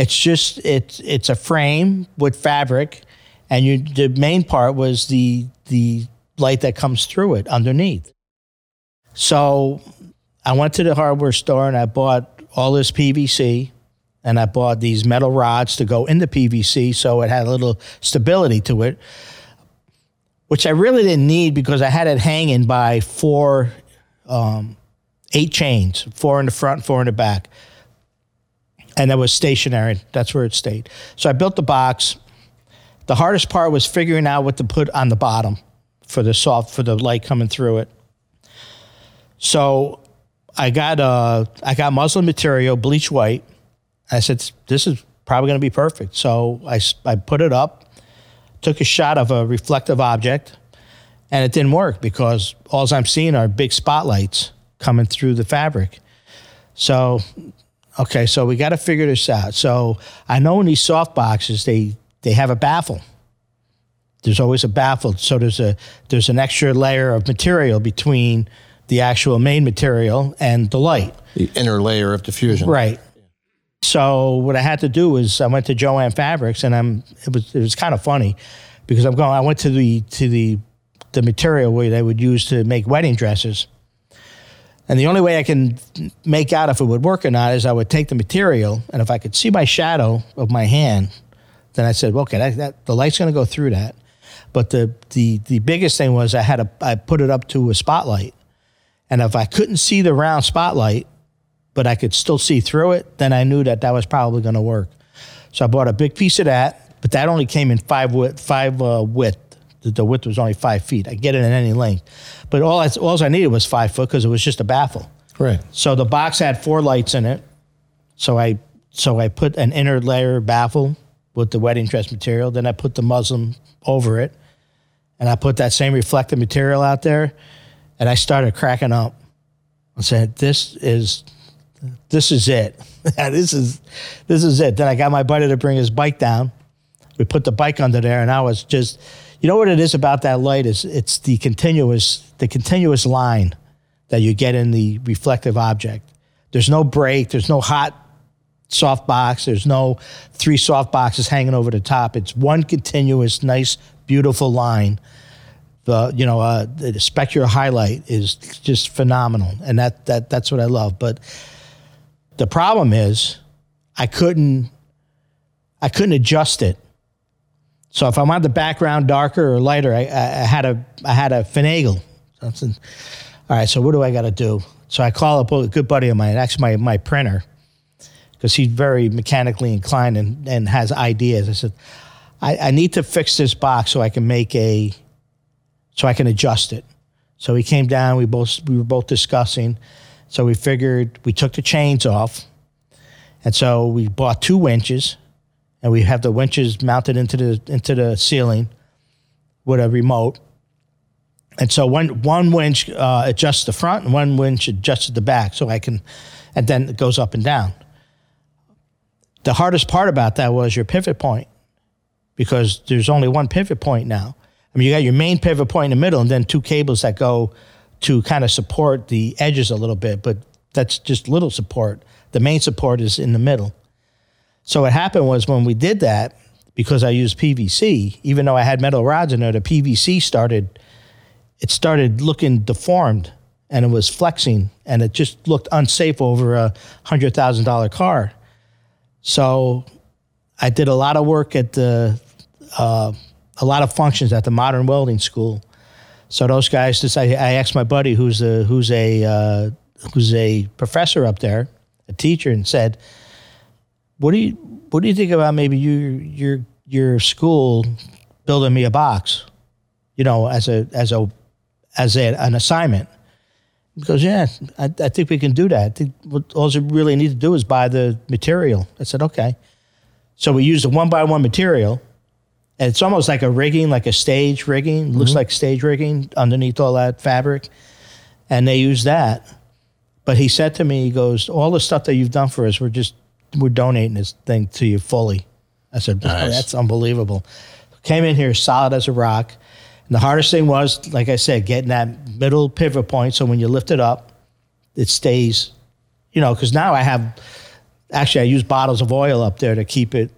It's just it's it's a frame with fabric, and you the main part was the the light that comes through it underneath. So I went to the hardware store and I bought all this PVC, and I bought these metal rods to go in the PVC, so it had a little stability to it which I really didn't need because I had it hanging by four, um, eight chains, four in the front, four in the back. And that was stationary. That's where it stayed. So I built the box. The hardest part was figuring out what to put on the bottom for the soft, for the light coming through it. So I got uh, I got muslin material, bleach white. I said, this is probably going to be perfect. So I I put it up, took a shot of a reflective object, and it didn't work because all I'm seeing are big spotlights coming through the fabric. So, okay, so we got to figure this out. So I know in these soft boxes they they have a baffle. There's always a baffle, so there's a there's an extra layer of material between the actual main material and the light. the inner layer of diffusion. Right. So what I had to do was I went to Jo-Ann Fabrics and I'm it was it was kind of funny because I'm going I went to the to the the material where they would use to make wedding dresses. And the only way I can make out if it would work or not is I would take the material and if I could see my shadow of my hand, then I said, well, okay, that, that the light's going to go through that. But the the the biggest thing was I had a I put it up to a spotlight. And if I couldn't see the round spotlight, but I could still see through it, then I knew that that was probably going to work. So I bought a big piece of that, but that only came in five width, five uh, width. The, width was only five feet. I get it in any length, but all I, all I needed was five foot because it was just a baffle. Right. So the box had four lights in it. So I so I put an inner layer baffle with the wedding dress material. Then I put the muslin over it, and I put that same reflective material out there, and I started cracking up. I said, "This is this is it. this is this is it." Then I got my buddy to bring his bike down. We put the bike under there, and I was just, You know what it is about that light is it's the continuous the continuous line that you get in the reflective object. There's no break. There's no hot soft box. There's no three soft boxes hanging over the top. It's one continuous, nice, beautiful line. The you know uh, the specular highlight is just phenomenal, and that that that's what I love. But the problem is, I couldn't I couldn't adjust it. So if I wanted the background darker or lighter, I, I, I had a I had a finagle. Something. All right, so what do I got to do? So I call up a good buddy of mine, actually my my printer, because he's very mechanically inclined and, and has ideas. I said, I, I need to fix this box so I can make a, so I can adjust it. So he came down. We both we were both discussing. So we figured we took the chains off, and so we bought two winches, and we have the winches mounted into the into the ceiling with a remote. And so one one winch uh, adjusts the front, and one winch adjusts the back, so I can, and then it goes up and down. The hardest part about that was your pivot point, because there's only one pivot point now. I mean, you got your main pivot point in the middle, and then two cables that go to kind of support the edges a little bit, but that's just little support. The main support is in the middle. So what happened was when we did that, because I used PVC, even though I had metal rods in there, the PVC started it started looking deformed and it was flexing and it just looked unsafe over a hundred thousand dollar car. So I did a lot of work at the uh, a lot of functions at the modern welding school. So those guys just I, I asked my buddy who's a who's a uh, who's a professor up there, a teacher, and said, "What do you what do you think about maybe you your your school building me a box, you know, as a as a as a, an assignment?" He goes, "Yeah, I, I think we can do that. I think what, all you really need to do is buy the material." I said, "Okay." So we used a one by one material and it's almost like a rigging, like a stage rigging. Looks mm-hmm. like stage rigging underneath all that fabric, and they use that. But he said to me, he goes, "All the stuff that you've done for us, we're just we're donating this thing to you fully." I said, "Oh, "That's unbelievable." Came in here solid as a rock, and the hardest thing was, like I said, getting that middle pivot point. So when you lift it up, it stays, you know. Because now I have, actually, I use bottles of oil up there to keep it.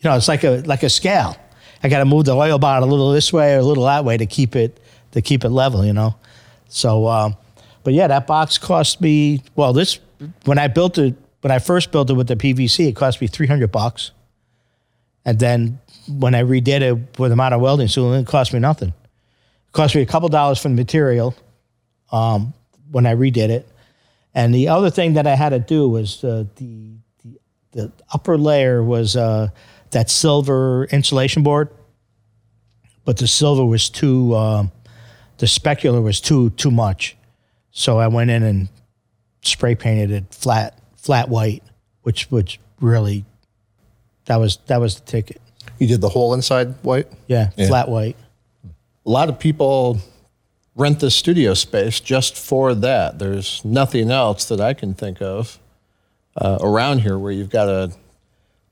You know, it's like a like a scale. I got to move the oil bottle a little this way or a little that way to keep it to keep it level. You know, so. Um, but yeah, that box cost me. Well, this when I built it when I first built it with the PVC, it cost me three hundred bucks, and then when I redid it with the modern welding tool, it cost me nothing. It cost me a couple dollars for the material um, when I redid it, and the other thing that I had to do was uh, the, the the upper layer was uh, that silver insulation board, but the silver was too um, the specular was too too much, so I went in and spray painted it flat flat white, which which really that was that was the ticket. You did the whole inside white. Yeah, Yeah. flat white. A lot of people rent the studio space just for that. There's nothing else that I can think of uh, around here where you've got a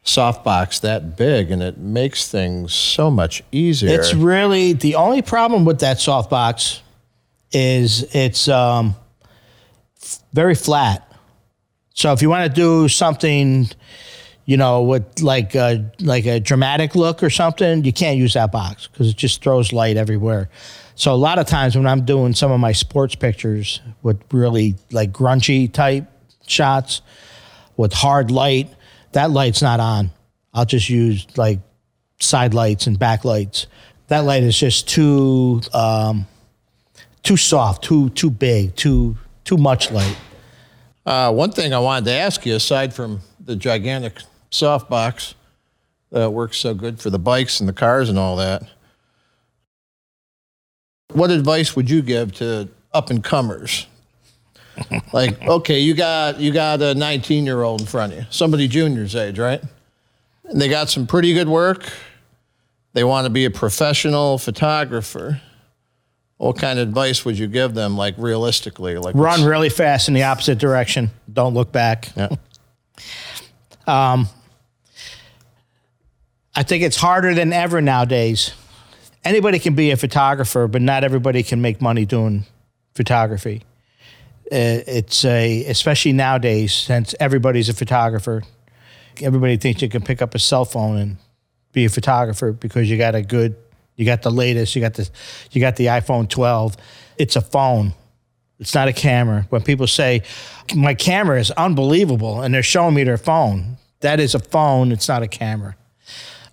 softbox that big and it makes things so much easier. It's really the only problem with that softbox is it's um, f- very flat. So if you want to do something, you know, with like a, like a dramatic look or something, you can't use that box because it just throws light everywhere. So a lot of times when I'm doing some of my sports pictures with really like grungy type shots with hard light, that light's not on. I'll just use like side lights and back lights. That light is just too um, too soft, too too big, too too much light. Uh, one thing I wanted to ask you, aside from the gigantic softbox that works so good for the bikes and the cars and all that, what advice would you give to up and comers? like, okay, you got you got a 19 year old in front of you, somebody junior's age, right? And they got some pretty good work. They want to be a professional photographer. What kind of advice would you give them, like realistically? Like, Run really fast in the opposite direction. Don't look back. Yeah. I think it's harder than ever nowadays anybody can be a photographer, but not everybody can make money doing photography. Uh, it's a especially nowadays since everybody's a photographer. Everybody thinks you can pick up a cell phone and be a photographer because you got a good, you got the latest, you got the, you got the iPhone 12. It's a phone. It's not a camera. When people say my camera is unbelievable and they're showing me their phone, that is a phone. It's not a camera.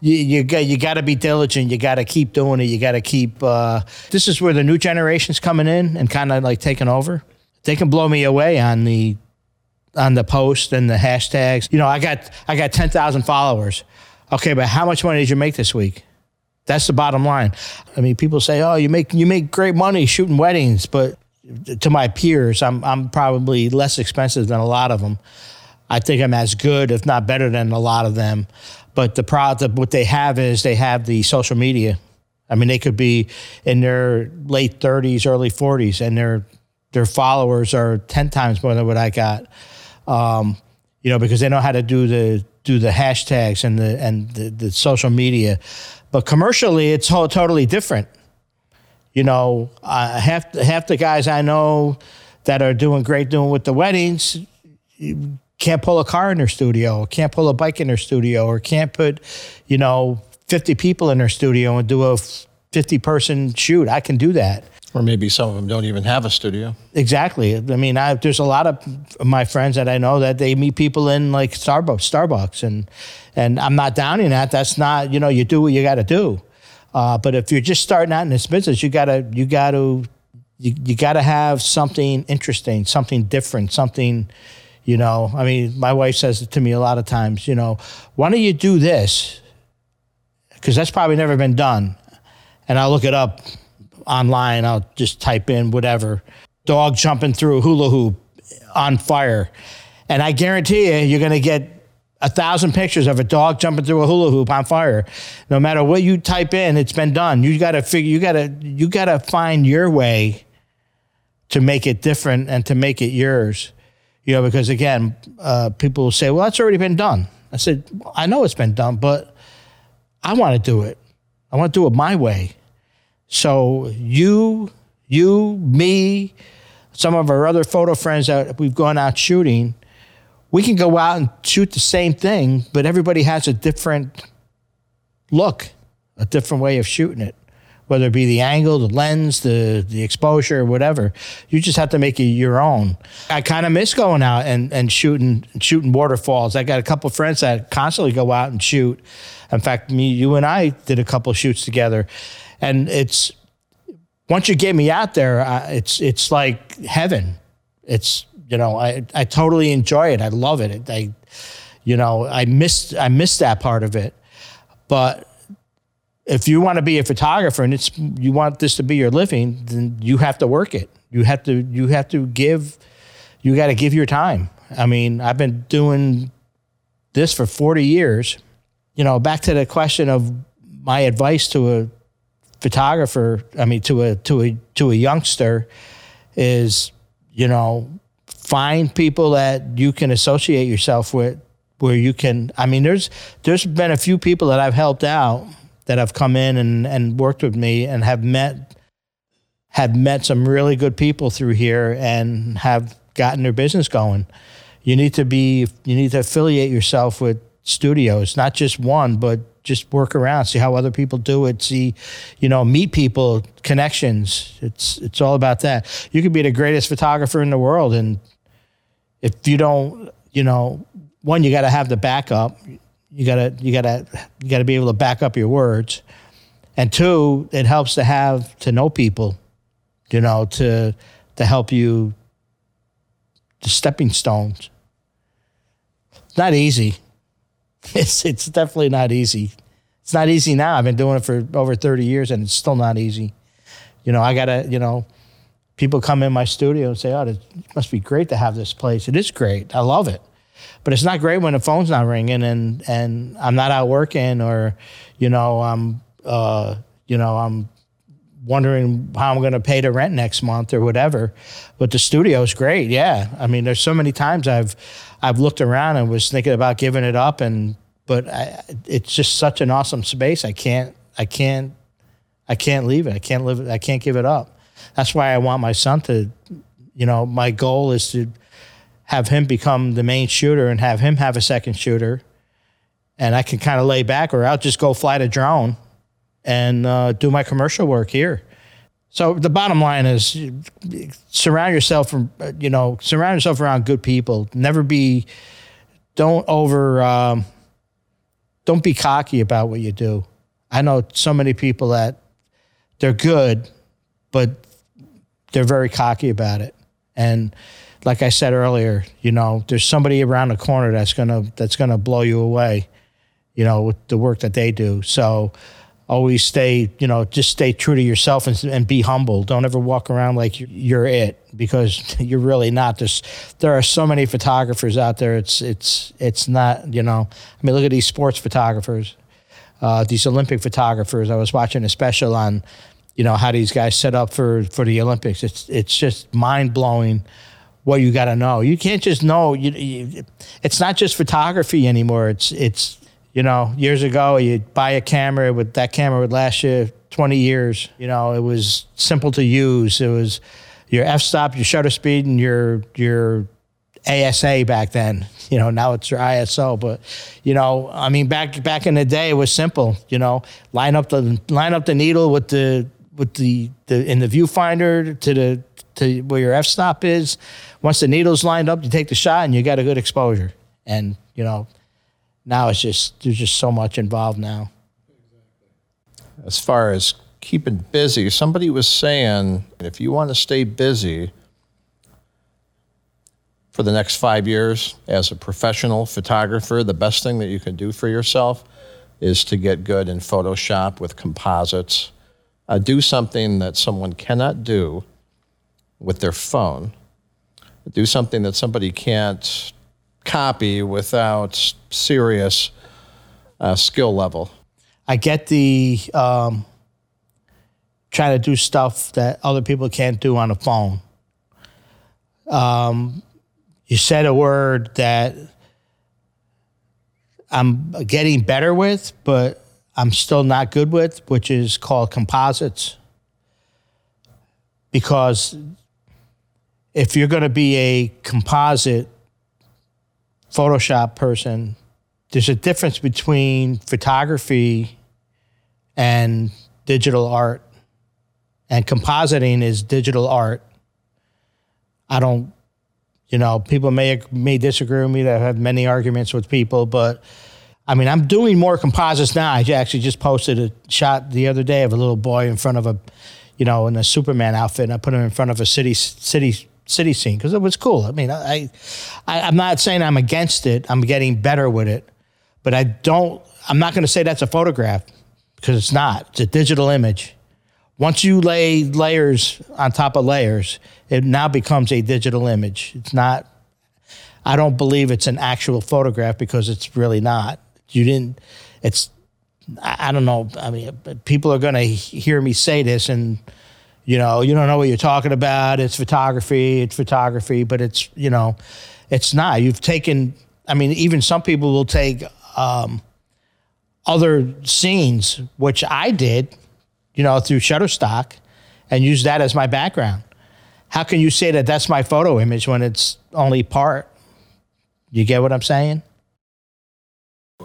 You, you got you got to be diligent. You got to keep doing it. You got to keep. Uh, this is where the new generation's coming in and kind of like taking over. They can blow me away on the on the post and the hashtags. You know, I got I got ten thousand followers. Okay, but how much money did you make this week? That's the bottom line. I mean, people say, "Oh, you make you make great money shooting weddings," but to my peers, I'm I'm probably less expensive than a lot of them. I think I'm as good, if not better, than a lot of them. But the product, what they have is they have the social media. I mean, they could be in their late 30s, early 40s, and their their followers are 10 times more than what I got. Um, you know, because they know how to do the do the hashtags and the and the, the social media. But commercially, it's all totally different. You know, uh, half half the guys I know that are doing great doing with the weddings can't pull a car in their studio, can't pull a bike in their studio, or can't put, you know, 50 people in their studio and do a 50 person shoot. I can do that. Or maybe some of them don't even have a studio. Exactly. I mean, I, there's a lot of my friends that I know that they meet people in like Starbucks, Starbucks, and and I'm not downing that. That's not you know you do what you got to do. Uh, but if you're just starting out in this business, you gotta you gotta you, you gotta have something interesting, something different, something you know, I mean, my wife says it to me a lot of times, you know, why don't you do this? Because that's probably never been done. And I'll look it up online. I'll just type in whatever dog jumping through a hula hoop on fire. And I guarantee you, you're going to get a thousand pictures of a dog jumping through a hula hoop on fire. No matter what you type in, it's been done. You got to figure, you got to, you got to find your way to make it different and to make it yours. You know, because again, uh, people will say, well, that's already been done. I said, I know it's been done, but I want to do it. I want to do it my way. So you, you, me, some of our other photo friends that we've gone out shooting, we can go out and shoot the same thing, but everybody has a different look, a different way of shooting it whether it be the angle, the lens, the the exposure, whatever. You just have to make it your own. I kind of miss going out and, and shooting shooting waterfalls. I got a couple friends that constantly go out and shoot. In fact, me, you, and I did a couple shoots together, and it's once you get me out there, uh, it's it's like heaven. It's you know I I totally enjoy it. I love it. I you know I missed I missed that part of it, but if you want to be a photographer and it's you want this to be your living, then you have to work it. You have to you have to give you got to give your time. I mean, I've been doing this for 40 years. You know, back to the question of my advice to a photographer, I mean to a to a to a youngster is, you know, find people that you can associate yourself with where you can I mean there's there's been a few people that I've helped out that have come in and, and worked with me and have met have met some really good people through here and have gotten their business going. You need to be you need to affiliate yourself with studios, not just one, but just work around, see how other people do it, see, you know, meet people, connections. It's it's all about that. You could be the greatest photographer in the world and if you don't, you know, one you got to have the backup you gotta you gotta you gotta be able to back up your words and two it helps to have to know people you know to to help you the stepping stones not easy it's it's definitely not easy. It's not easy now. I've been doing it for over 30 years and it's still not easy. You know i gotta you know people come in my studio and say oh it must be great to have this place. It is great. I love it. But it's not great when the phone's not ringing and and I'm not out working or, you know, I'm uh, you know, I'm wondering how I'm going to pay the rent next month or whatever. But the studio is great. Yeah. I mean, there's so many times I've I've looked around and was thinking about giving it up and but I, it's just such an awesome space. I can't I can't I can't leave it. I can't live it. I can't give it up. That's why I want my son to, you know, my goal is to have him become the main shooter and have him have a second shooter. And I can kind of lay back or I'll just go fly the drone and uh, do my commercial work here. So the bottom line is surround yourself from, you know, surround yourself around good people. Never be, don't over, um, don't be cocky about what you do. I know so many people that they're good, but they're very cocky about it. And like I said earlier, you know, there's somebody around the corner that's gonna that's gonna blow you away, you know, with the work that they do. So always stay, you know, just stay true to yourself and, and be humble. Don't ever walk around like you're it because you're really not. There's there are so many photographers out there. It's it's it's not, you know. I mean, look at these sports photographers, uh, these Olympic photographers. I was watching a special on, you know, how these guys set up for for the Olympics. It's it's just mind blowing. What you got to know, you can't just know. You, you, it's not just photography anymore. It's it's you know, years ago, you'd buy a camera with that camera would last you 20 years. You know, it was simple to use. It was your f stop, your shutter speed, and your your ASA back then. You know, now it's your ISO. But you know, I mean, back back in the day, it was simple. You know, line up the line up the needle with the with the, the in the viewfinder to the to where your f stop is. Once the needle's lined up, you take the shot and you got a good exposure. And you know, now it's just there's just so much involved now. As far as keeping busy, somebody was saying if you want to stay busy for the next five years as a professional photographer, the best thing that you can do for yourself is to get good in Photoshop with composites. Uh, do something that someone cannot do with their phone. Do something that somebody can't copy without serious uh, skill level. I get the um, trying to do stuff that other people can't do on a phone. Um, you said a word that I'm getting better with, but I'm still not good with, which is called composites. Because if you're going to be a composite Photoshop person, there's a difference between photography and digital art. And compositing is digital art. I don't, you know, people may may disagree with me. I've had many arguments with people, but I mean, I'm doing more composites now. I actually just posted a shot the other day of a little boy in front of a, you know, in a Superman outfit, and I put him in front of a city city city scene because it was cool. I mean, I, I I'm not saying I'm against it. I'm getting better with it, but I don't. I'm not going to say that's a photograph because it's not. It's a digital image. Once you lay layers on top of layers, it now becomes a digital image. It's not. I don't believe it's an actual photograph because it's really not. You didn't. It's. I don't know. I mean, people are going to hear me say this and you know, you don't know what you're talking about. It's photography, it's photography, but it's, you know, it's not. You've taken, I mean, even some people will take um, other scenes, which I did, you know, through Shutterstock and use that as my background. How can you say that that's my photo image when it's only part? You get what I'm saying?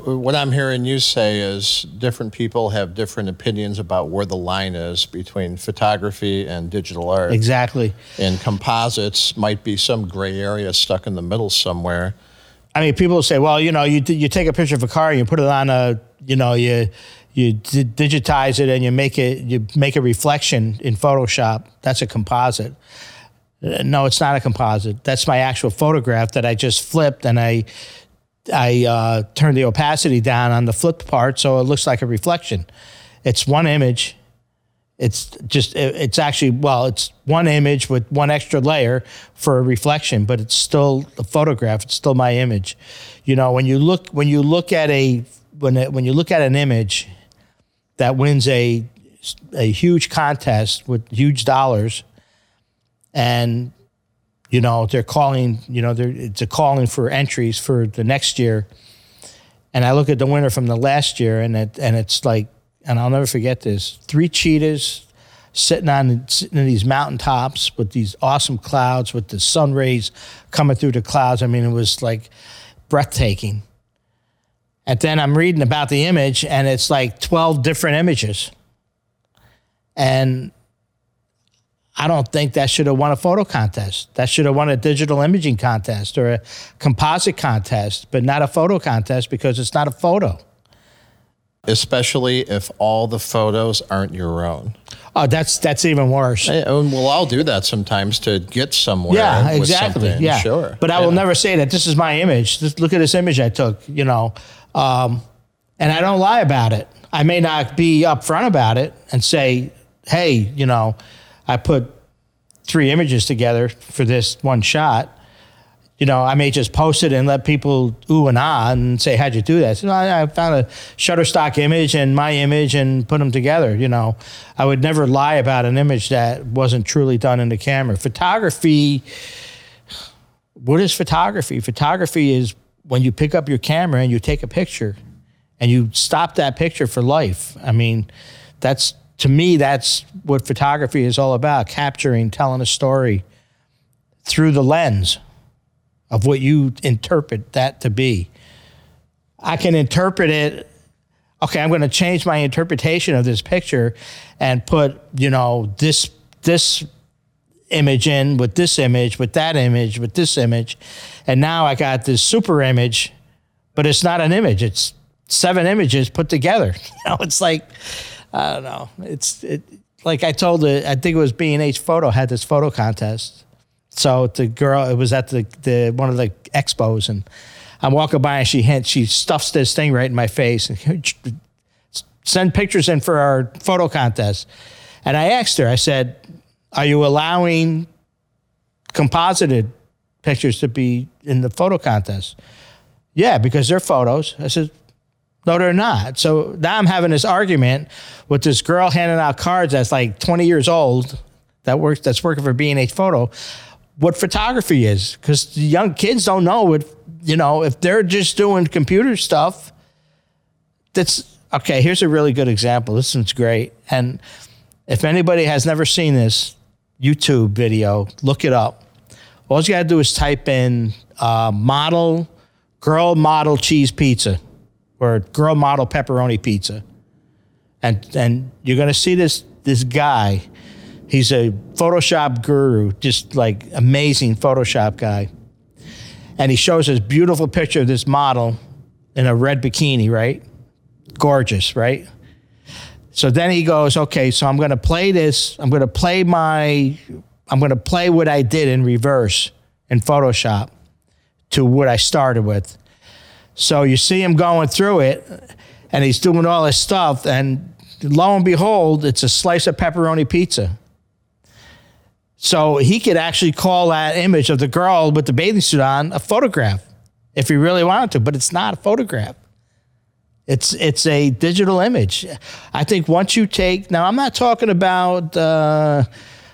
What I'm hearing you say is different people have different opinions about where the line is between photography and digital art. Exactly. And composites might be some gray area stuck in the middle somewhere. I mean, people say, well, you know, you you take a picture of a car and you put it on a, you know, you you digitize it and you make it you make a reflection in Photoshop. That's a composite. Uh, no, it's not a composite. That's my actual photograph that I just flipped and I I uh, turned the opacity down on the flipped part so it looks like a reflection. It's one image. It's just it's actually well, it's one image with one extra layer for a reflection, but it's still a photograph. It's still my image. You know, when you look when you look at a when it, when you look at an image that wins a a huge contest with huge dollars, and you know they're calling you know it's a calling for entries for the next year and i look at the winner from the last year and it and it's like and I'll never forget this: three cheetahs sitting on sitting in these mountaintops with these awesome clouds, with the sun rays coming through the clouds. I mean, it was like breathtaking. And then I'm reading about the image, and it's like 12 different images. And I don't think that should have won a photo contest. That should have won a digital imaging contest or a composite contest, but not a photo contest because it's not a photo. Especially if all the photos aren't your own. Oh, that's that's even worse. And we'll all do that sometimes to get somewhere. Yeah, exactly. Yeah, sure. But I will never say that this is my image. Just look at this image I took. You know, um, and I don't lie about it. I may not be upfront about it and say, "Hey, you know, I put three images together for this one shot." You know, I may just post it and let people ooh and ah and say, "How'd you do that?" So, I, I found a Shutterstock image and my image and put them together. You know, I would never lie about an image that wasn't truly done in the camera. Photography what is photography? Photography is when you pick up your camera and you take a picture and you stop that picture for life. I mean, that's to me, that's what photography is all about capturing, telling a story through the lens of what you interpret that to be. I can interpret it. Okay, I'm going to change my interpretation of this picture and put, you know, this this image in with this image, with that image, with this image. And now I got this super image, but it's not an image. It's seven images put together. You know, it's like, I don't know. It's it, like I told the, I think it was B&H Photo had this photo contest. So the girl, it was at the, the one of the expos and I'm walking by and she hint, she stuffs this thing right in my face and send pictures in for our photo contest. And I asked her, I said, are you allowing composited pictures to be in the photo contest? Yeah, because they're photos. I said, no, they're not. So now I'm having this argument with this girl handing out cards that's like 20 years old that works that's working for B&H Photo. What photography is because young kids don't know what you know if they're just doing computer stuff. That's okay. Here's a really good example. This one's great, and if anybody has never seen this YouTube video, look it up. All you got to do is type in uh, model, girl model cheese pizza or girl model pepperoni pizza. And, and you're to see this, this guy. He's a Photoshop guru, just like amazing Photoshop guy. And he shows this beautiful picture of this model in a red bikini, right? Gorgeous, right? So then he goes, okay, so I'm to play this. I'm to play my, I'm to play what I did in reverse in Photoshop to what I started with. So you see him going through it and he's doing all this stuff. And lo and behold, it's a slice of pepperoni pizza. So he could actually call that image of the girl with the bathing suit on a photograph if he really wanted to, but it's not a photograph. It's it's a digital image. I think once you take now, I'm not talking about uh,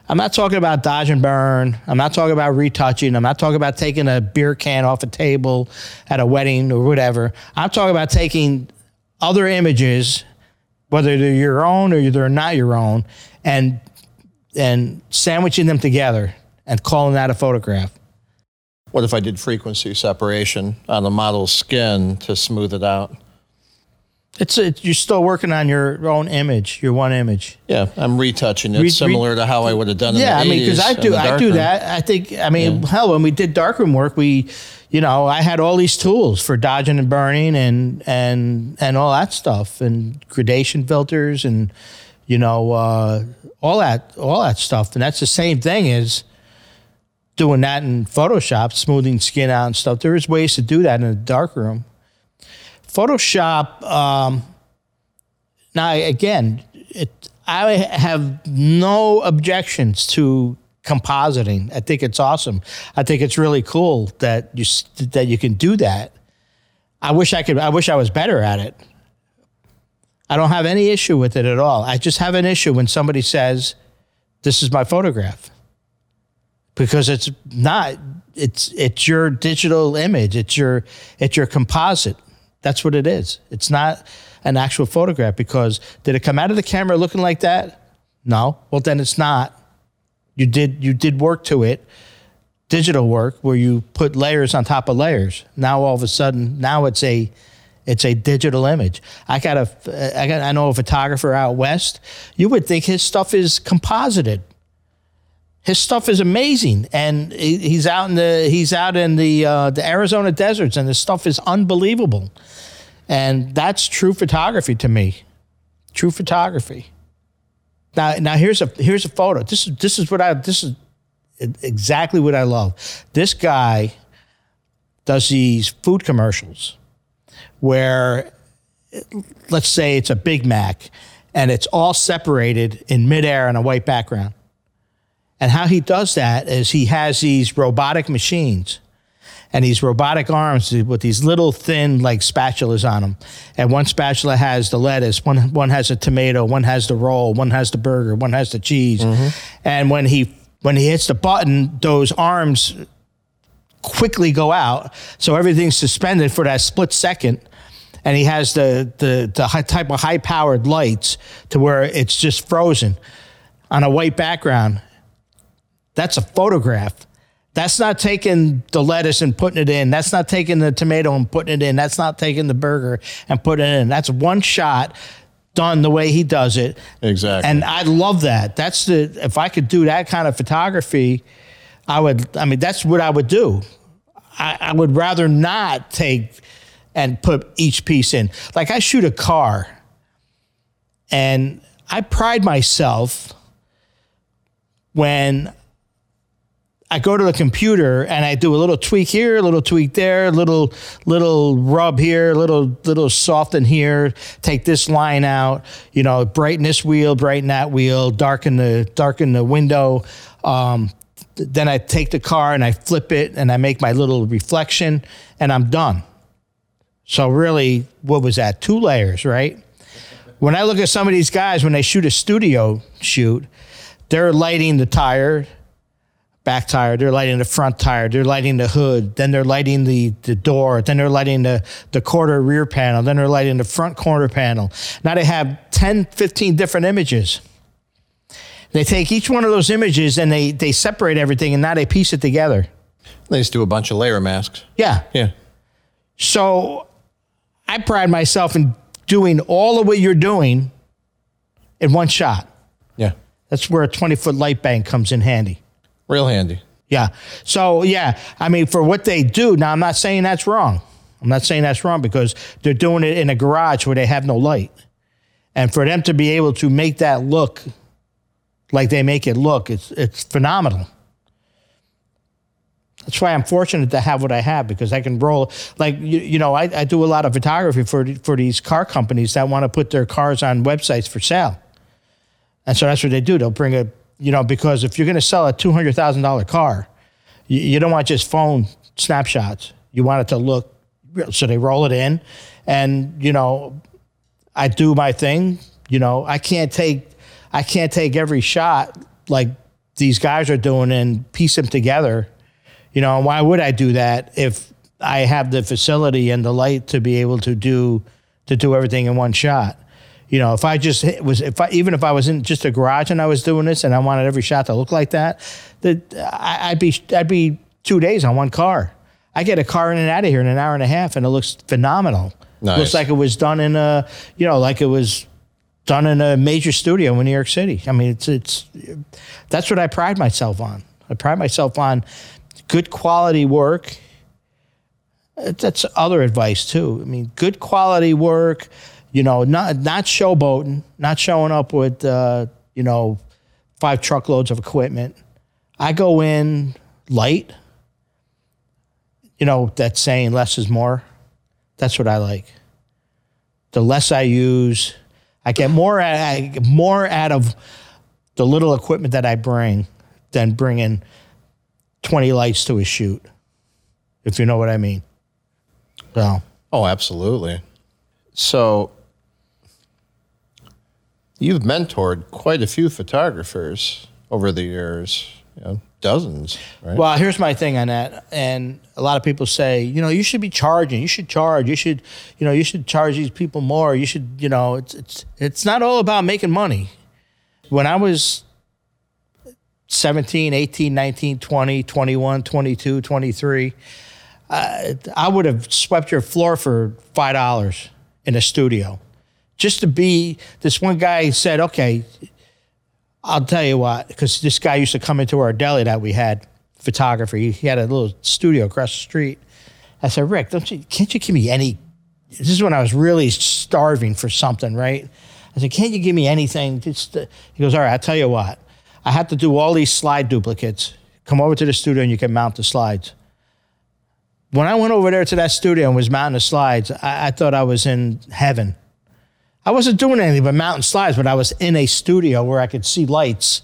I'm not talking about dodge and burn. I'm not talking about retouching. I'm not talking about taking a beer can off a table at a wedding or whatever. I'm talking about taking other images, whether they're your own or they're not your own, and and sandwiching them together and calling that a photograph. What if I did frequency separation on the model's skin to smooth it out? It's, you're still working on your own image, your one image. Yeah, I'm retouching it Re- re- similar to how I would have done it. Yeah, I mean, because I do, I do that. I think, I mean, hell, when we did darkroom work, we, you know, I had all these tools for dodging and burning and and and all that stuff, and gradation filters, and you know, uh, all that, all that stuff. And that's the same thing as doing that in Photoshop, smoothing skin out and stuff. There is ways to do that in a darkroom. Photoshop. Um, now, again, it, I have no objections to compositing. I think it's awesome. I think it's really cool that you that you can do that. I wish I could. I wish I was better at it. I don't have any issue with it at all. I just have an issue when somebody says, "This is my photograph," because it's not. It's it's your digital image. It's your it's your composite. That's what it is. It's not an actual photograph because did it come out of the camera looking like that? No. Well, then it's not. You did you did work to it, digital work where you put layers on top of layers. Now all of a sudden, now it's a it's a digital image. I got a I got I know a photographer out west. You would think his stuff is composited. His stuff is amazing, and he- he's out in the he's out in the uh, the Arizona deserts, and his stuff is unbelievable. And that's true photography to me. True photography. Now, now here's a here's a photo. This is this is what I this is exactly what I love. This guy does these food commercials where let's say it's a Big Mac and it's all separated in midair on a white background. And how he does that is he has these robotic machines and these robotic arms with these little thin like spatulas on them. And one spatula has the lettuce, one one has a tomato, one has the roll, one has the burger, one has the cheese. Mm-hmm. And when he when he hits the button, those arms quickly go out, so everything's suspended for that split second. And he has the the the high, type of high powered lights to where it's just frozen on a white background. That's a photograph. That's not taking the lettuce and putting it in. That's not taking the tomato and putting it in. That's not taking the burger and putting it in. That's one shot done the way he does it. Exactly. And I love that. That's the if I could do that kind of photography, I would I mean that's what I would do. I, I would rather not take and put each piece in. Like I shoot a car and I pride myself when I go to the computer and I do a little tweak here, a little tweak there, a little little rub here, a little little soften here, take this line out, you know, brighten this wheel, brighten that wheel, darken the darken the window. Um, th- then I take the car and I flip it and I make my little reflection and I'm done. So really, what was that? Two layers, right? When I look at some of these guys when they shoot a studio shoot, they're lighting the tire, back tire, they're lighting the front tire, they're lighting the hood, then they're lighting the, the door, then they're lighting the, the quarter rear panel, then they're lighting the front corner panel. Now they have 10, 15 different images. They take each one of those images and they, they separate everything and now they piece it together. They just do a bunch of layer masks. Yeah. Yeah. So I pride myself in doing all of what you're doing in one shot. Yeah. That's where a 20 foot light bank comes in handy. Real handy. Yeah. So, yeah, I mean, for what they do, now I'm not saying that's wrong. I'm not saying that's wrong because they're doing it in a garage where they have no light. And for them to be able to make that look like they make it look, it's, it's phenomenal. That's why I'm fortunate to have what I have because I can roll like you, you know I, I do a lot of photography for for these car companies that want to put their cars on websites for sale, and so that's what they do. They'll bring a you know because if you're going to sell a two hundred thousand dollar car, you, you don't want just phone snapshots. You want it to look. So they roll it in, and you know I do my thing. You know I can't take I can't take every shot like these guys are doing and piece them together. You know, why would I do that if I have the facility and the light to be able to do to do everything in one shot? You know, if I just hit- was if I even if I was in just a garage and I was doing this and I wanted every shot to look like that, that I- I'd be I'd be two days on one car. I get a car in and out of here in an hour and a half, and it looks phenomenal. Nice. Looks like it was done in a you know like it was done in a major studio in New York City. I mean, it's it's that's what I pride myself on. I pride myself on good quality work. That's other advice too. I mean, good quality work. You know, not not showboating, not showing up with uh, you know five truckloads of equipment. I go in light. You know that saying "less is more." That's what I like. The less I use, I get more. I get more out of the little equipment that I bring than bringing 20 lights to a shoot, if you know what I mean. So, Oh, absolutely. So you've mentored quite a few photographers over the years. You know, dozens, right? Well, here's my thing on that, and a lot of people say, you know, you should be charging. You should charge. You should, you know, you should charge these people more. You should, you know, it's it's it's not all about making money. When I was 17, 18, 19, 20, 21, 22, 23, uh, I would have swept your floor for $5 in a studio. Just to be, this one guy said, okay, I'll tell you what, because this guy used to come into our deli that we had photography. He had a little studio across the street. I said, Rick, don't you, can't you give me any? This is when I was really starving for something, right? I said, can't you give me anything? Just he goes, all right, I'll tell you what. I have to do all these slide duplicates. Come over to the studio and you can mount the slides. When I went over there to that studio and was mounting the slides, I, I thought I was in heaven. I wasn't doing anything but mountain slides, but I was in a studio where I could see lights,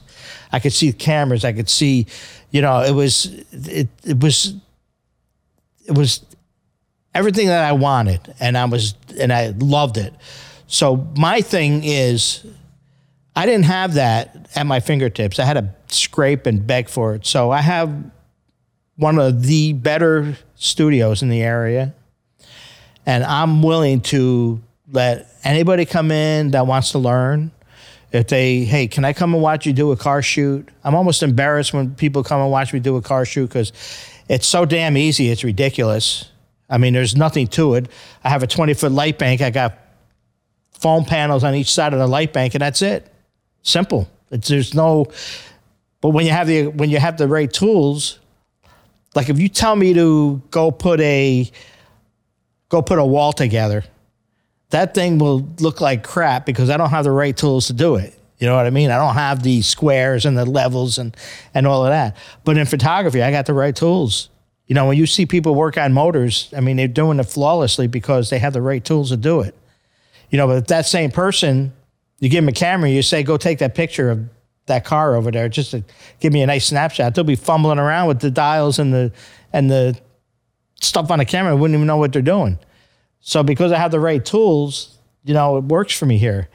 I could see cameras, I could see, you know, it was it it was it was everything that I wanted, and I was and I loved it. So my thing is, I didn't have that at my fingertips. I had to scrape and beg for it. So I have one of the better studios in the area, and I'm willing to let anybody come in that wants to learn. If they, hey, can I come and watch you do a car shoot? I'm almost embarrassed when people come and watch me do a car shoot because it's so damn easy. It's ridiculous. I mean, there's nothing to it. I have a 20 foot light bank. I got foam panels on each side of the light bank, and that's it. Simple. It's, there's no. But when you have the when you have the right tools, like if you tell me to go put a go put a wall together, that thing will look like crap because I don't have the right tools to do it. You know what I mean? I don't have the squares and the levels and and all of that. But in photography, I got the right tools. You know, when you see people work on motors, I mean, they're doing it flawlessly because they have the right tools to do it. You know, but if that same person, you give them a camera, you say, go take that picture of that car over there, just to give me a nice snapshot. They'll be fumbling around with the dials and the and the stuff on the camera, wouldn't even know what they're doing. So because I have the right tools, you know, it works for me here.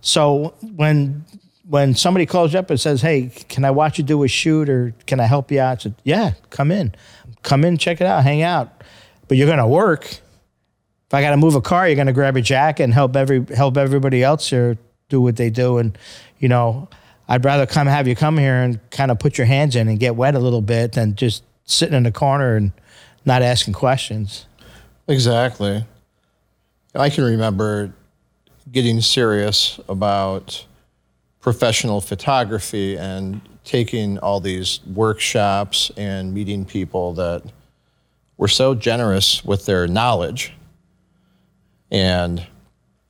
So when when somebody calls you up and says, "Hey, can I watch you do a shoot or can I help you out?" I said, "Yeah, come in, come in, check it out, hang out." But you're gonna work. If I got to move a car, you're gonna grab a jack and help every help everybody else here do what they do. And you know, I'd rather come have you come here and kind of put your hands in and get wet a little bit than just sitting in the corner and not asking questions. Exactly. I can remember getting serious about professional photography and taking all these workshops and meeting people that were so generous with their knowledge. And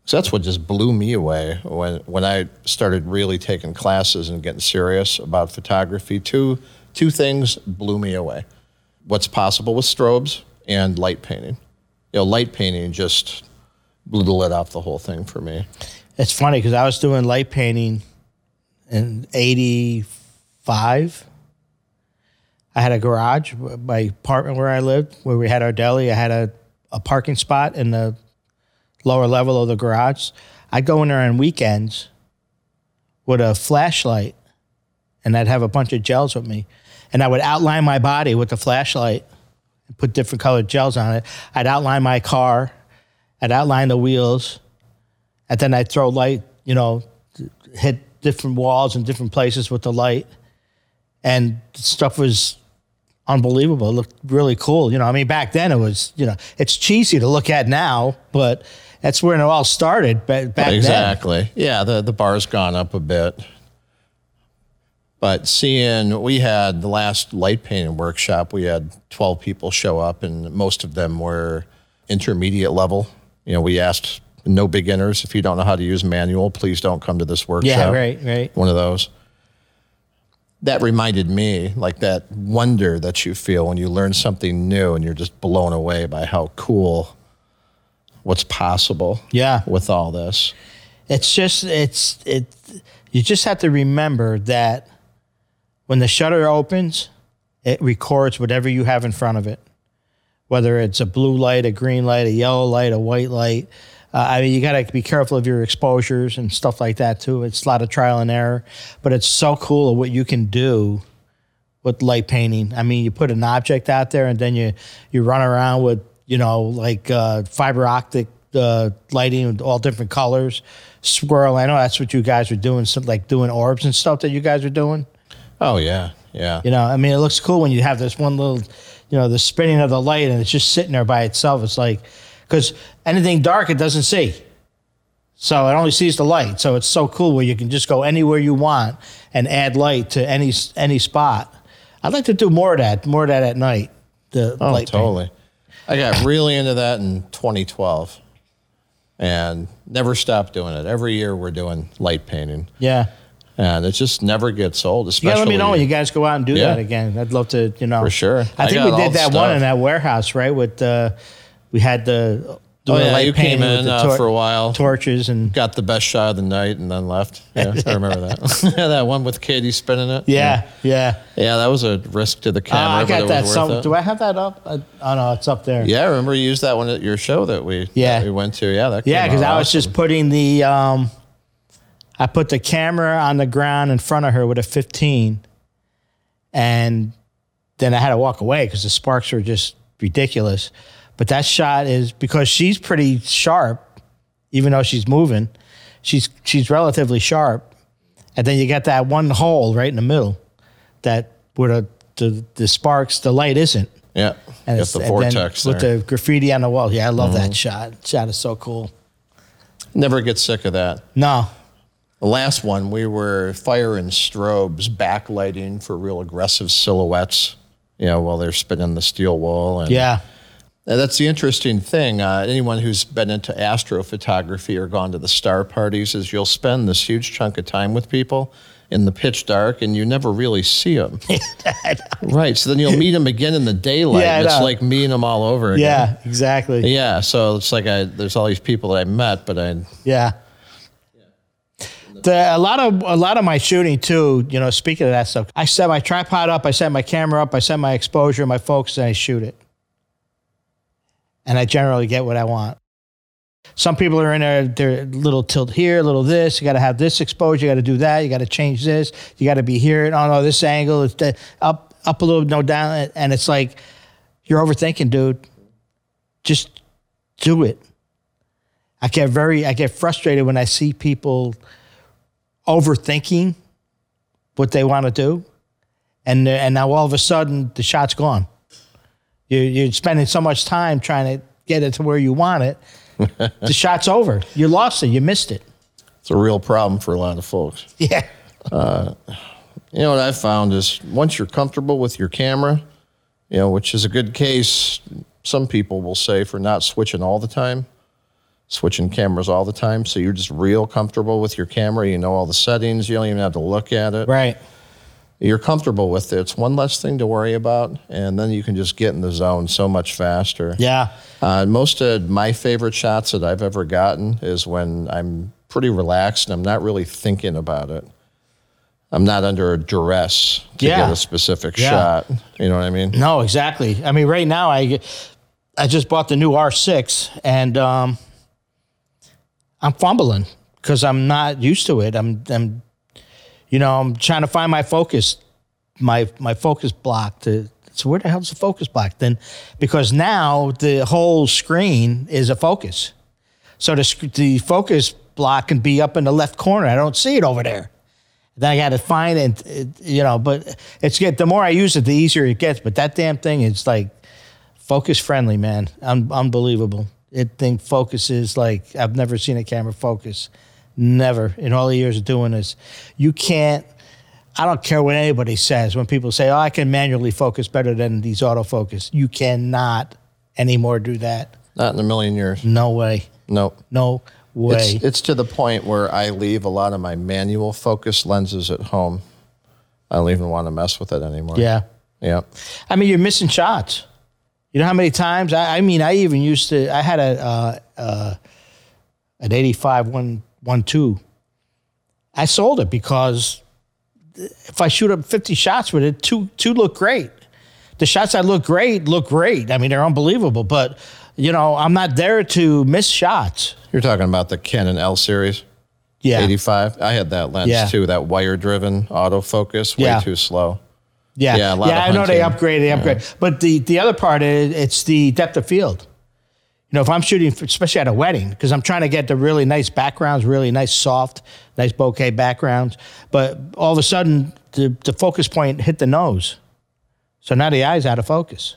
so that's what just blew me away when, when I started really taking classes and getting serious about photography. Two, two things blew me away what's possible with strobes and light painting. You know, light painting just blew the lid off the whole thing for me. It's funny because I was doing light painting in '85. I had a garage, my apartment where I lived, where we had our deli. I had a, a parking spot in the lower level of the garage. I'd go in there on weekends with a flashlight and I'd have a bunch of gels with me. And I would outline my body with the flashlight and put different colored gels on it. I'd outline my car, I'd outline the wheels, and then I'd throw light, you know, hit different walls and different places with the light. And stuff was unbelievable. It looked really cool. You know, I mean, back then it was, you know, it's cheesy to look at now, but that's where it all started back, back then. Exactly. Yeah, the, the bar's gone up a bit. But seeing, we had the last light painting workshop, we had 12 people show up, and most of them were intermediate level. You know, we asked no beginners. If you don't know how to use manual, please don't come to this workshop. Yeah, right, right. One of those. That reminded me, like that wonder that you feel when you learn something new and you're just blown away by how cool what's possible Yeah. with all this. It's just it's it you just have to remember that when the shutter opens, it records whatever you have in front of it. Whether it's a blue light, a green light, a yellow light, a white light. Uh, I mean, you got to be careful of your exposures and stuff like that too. It's a lot of trial and error, but it's so cool what you can do with light painting. I mean, you put an object out there and then you you run around with you know like uh, fiber optic uh, lighting with all different colors, swirl. I know that's what you guys are doing, some like doing orbs and stuff that you guys are doing. Oh yeah, yeah. You know, I mean, it looks cool when you have this one little, you know, the spinning of the light and it's just sitting there by itself. It's like, because anything dark it doesn't see. So it only sees the light. So it's so cool where you can just go anywhere you want and add light to any any spot. I'd like to do more of that, more of that at night. The Oh, light totally. I got really into that in 2012 and never stopped doing it. Every year we're doing light painting Yeah. And it just never gets old, especially. gotta let me know when you guys go out and do Yeah. that again. I'd love to, you know. For sure. I I think we did that one in that warehouse, right? With uh, we had the Oh, doing the yeah, light you came in the uh, for a while. torches and got the best shot of the night and then left. Yeah, I remember that. yeah, that one with Katie spinning it. yeah, yeah. Yeah, that was a risk to the Uh, camera, I but got that. Some, do I have that up? Uh, oh no, it's up there. yeah, I remember you used that one at your show that we Yeah. that we went to. Yeah, that Yeah, because out I was just putting the um, I put the camera on the ground in front of her with a 15, and then I had to walk away because the sparks were just ridiculous. But that shot is because she's pretty sharp, even though she's moving, she's she's relatively sharp, and then you got that one hole right in the middle, that where the the, the sparks, the light isn't. yeah, And it's- the vortex with the graffiti on the wall. Yeah, I love Mm-hmm. that shot. Shot is so cool. Never get sick of that. No, The last one, we were firing strobes, backlighting for real aggressive silhouettes. You know, while they're spinning the steel wool, and yeah. That's the interesting thing. Uh, anyone who's been into astrophotography or gone to the star parties is you'll spend this huge chunk of time with people in the pitch dark, and you never really see them. right. So then you'll meet them again in the daylight. Yeah, it's like meeting them all over again. Yeah, exactly. Yeah. So it's like I there's all these people that I met, but I Yeah. The, a lot of a lot of my shooting too, you know, speaking of that stuff, I set my tripod up, I set my camera up, I set my exposure, my focus, and I shoot it. And I generally get what I want. Some people are in there, they're a little tilt here, a little this. You got to have this exposure. You got to do that. You got to change this. You got to be here. Oh no, this angle is up, up a little, no down, and it's like you're overthinking, dude. Just do it. I get very, I get frustrated when I see people overthinking what they want to do, and and now all of a sudden the shot's gone. You, you're spending so much time trying to get it to where you want it. the shot's over. You lost it. You missed it. it's a real problem for a lot of folks. Yeah. Uh, you know what I've found is once you're comfortable with your camera, you know, which is a good case, some people will say for not switching all the time, switching cameras all the time. So you're just real comfortable with your camera. You know all the settings. You don't even have to look at it. Right. You're comfortable with it. It's one less thing to worry about. And then you can just get in the zone so much faster. Yeah. Uh, most of my favorite shots that I've ever gotten is when I'm pretty relaxed and I'm not really thinking about it. I'm not under a duress to Yeah. get a specific Yeah. shot. You know what I mean? No, exactly. I mean, right now I I just bought the new R6 and um, I'm fumbling because I'm not used to it. I'm I'm you know I'm trying to find my focus, my my focus block to. So where the hell's the focus block then? Because now the whole screen is a focus. So the the focus block can be up in the left corner. I don't see it over there. Then I got to find it, it, you know. But it's get the more I use it, the easier it gets. But that damn thing is like focus friendly, man. Un- unbelievable. It thing focuses like I've never seen a camera focus. Never in all the years of doing this. You can't. I don't care what anybody says when people say, "Oh, I can manually focus better than these autofocus." You cannot anymore do that. Not in a million years. No way. Nope. No way. It's, it's to the point where I leave a lot of my manual focus lenses at home. I don't even want to mess with it anymore. yeah. Yeah. I mean, you're missing shots. You know how many times? I, I mean, I even used to. I had a uh, uh, an 85 one one two. I sold it because if I shoot up 50 shots with it, two two look great. The shots that look great look great. I mean, they're unbelievable. But you know, I'm not there to miss shots. You're talking about the Canon L series. Yeah, 85. I had that lens Yeah. too, that wire driven autofocus, way Yeah. too slow. Yeah, Yeah, yeah. I know they upgrade, they upgrade. But the the other part is it's the depth of field. You know, if I'm shooting, for, especially at a wedding, because I'm trying to get the really nice backgrounds, really nice soft, nice bokeh backgrounds. But all of a sudden, the the focus point hit the nose, so now the eye's out of focus,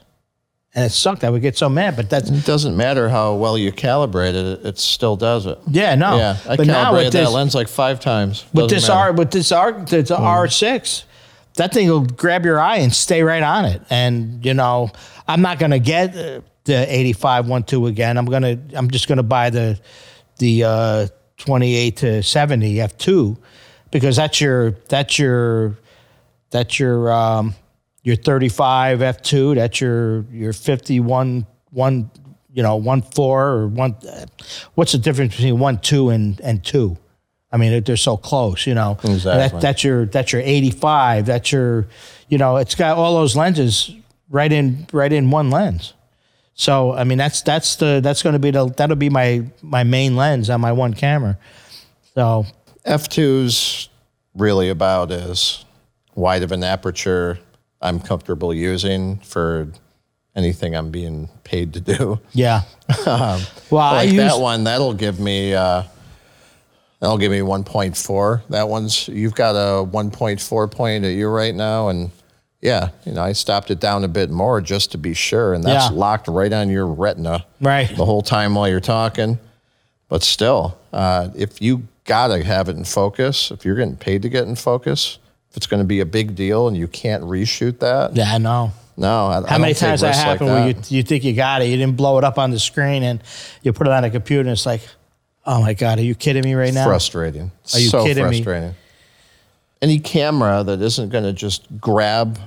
and it sucked. I would get so mad. But that's It doesn't matter how well you calibrate it; it still does it. yeah, no. Yeah, I but calibrated that this, lens like five times. with this matter. R with this R the mm. R six, that thing will grab your eye and stay right on it. And you know, I'm not gonna get uh, the 85 one two again. I'm gonna I'm just gonna buy the the uh, 28 to 70 f two because that's your that's your that's your um, your 35 f two. That's your your 51 one you know one four or one. uh, What's the difference between one two and and two? I mean, they're- so close, you know. Exactly. That, that's your that's your 85. That's your, you know, it's got all those lenses right in right in one lens. So I mean, that's that's the that's going to be the that'll be my my main lens on my one camera. So F2's really about as wide of an aperture I'm comfortable using for anything I'm being paid to do. yeah. well, I Like use that one, that'll give me uh, that'll give me 1.4. That one's you've got a 1.4 point at you right now, and yeah, you know I stopped it down a bit more just to be sure, and that's Yeah. locked right on your retina Right. the whole time while you're talking. But still, uh, if you gotta have it in focus, if you're getting paid to get in focus, if it's going to be a big deal and you can't reshoot that, yeah, I know. no. I, I How don't many times that risks like happened where you, you think you got it, you didn't blow it up on the screen, and you put it on a computer, and it's like, oh my god, are you kidding me right now? frustrating. Are you so kidding me? frustrating. Any camera that isn't going to just grab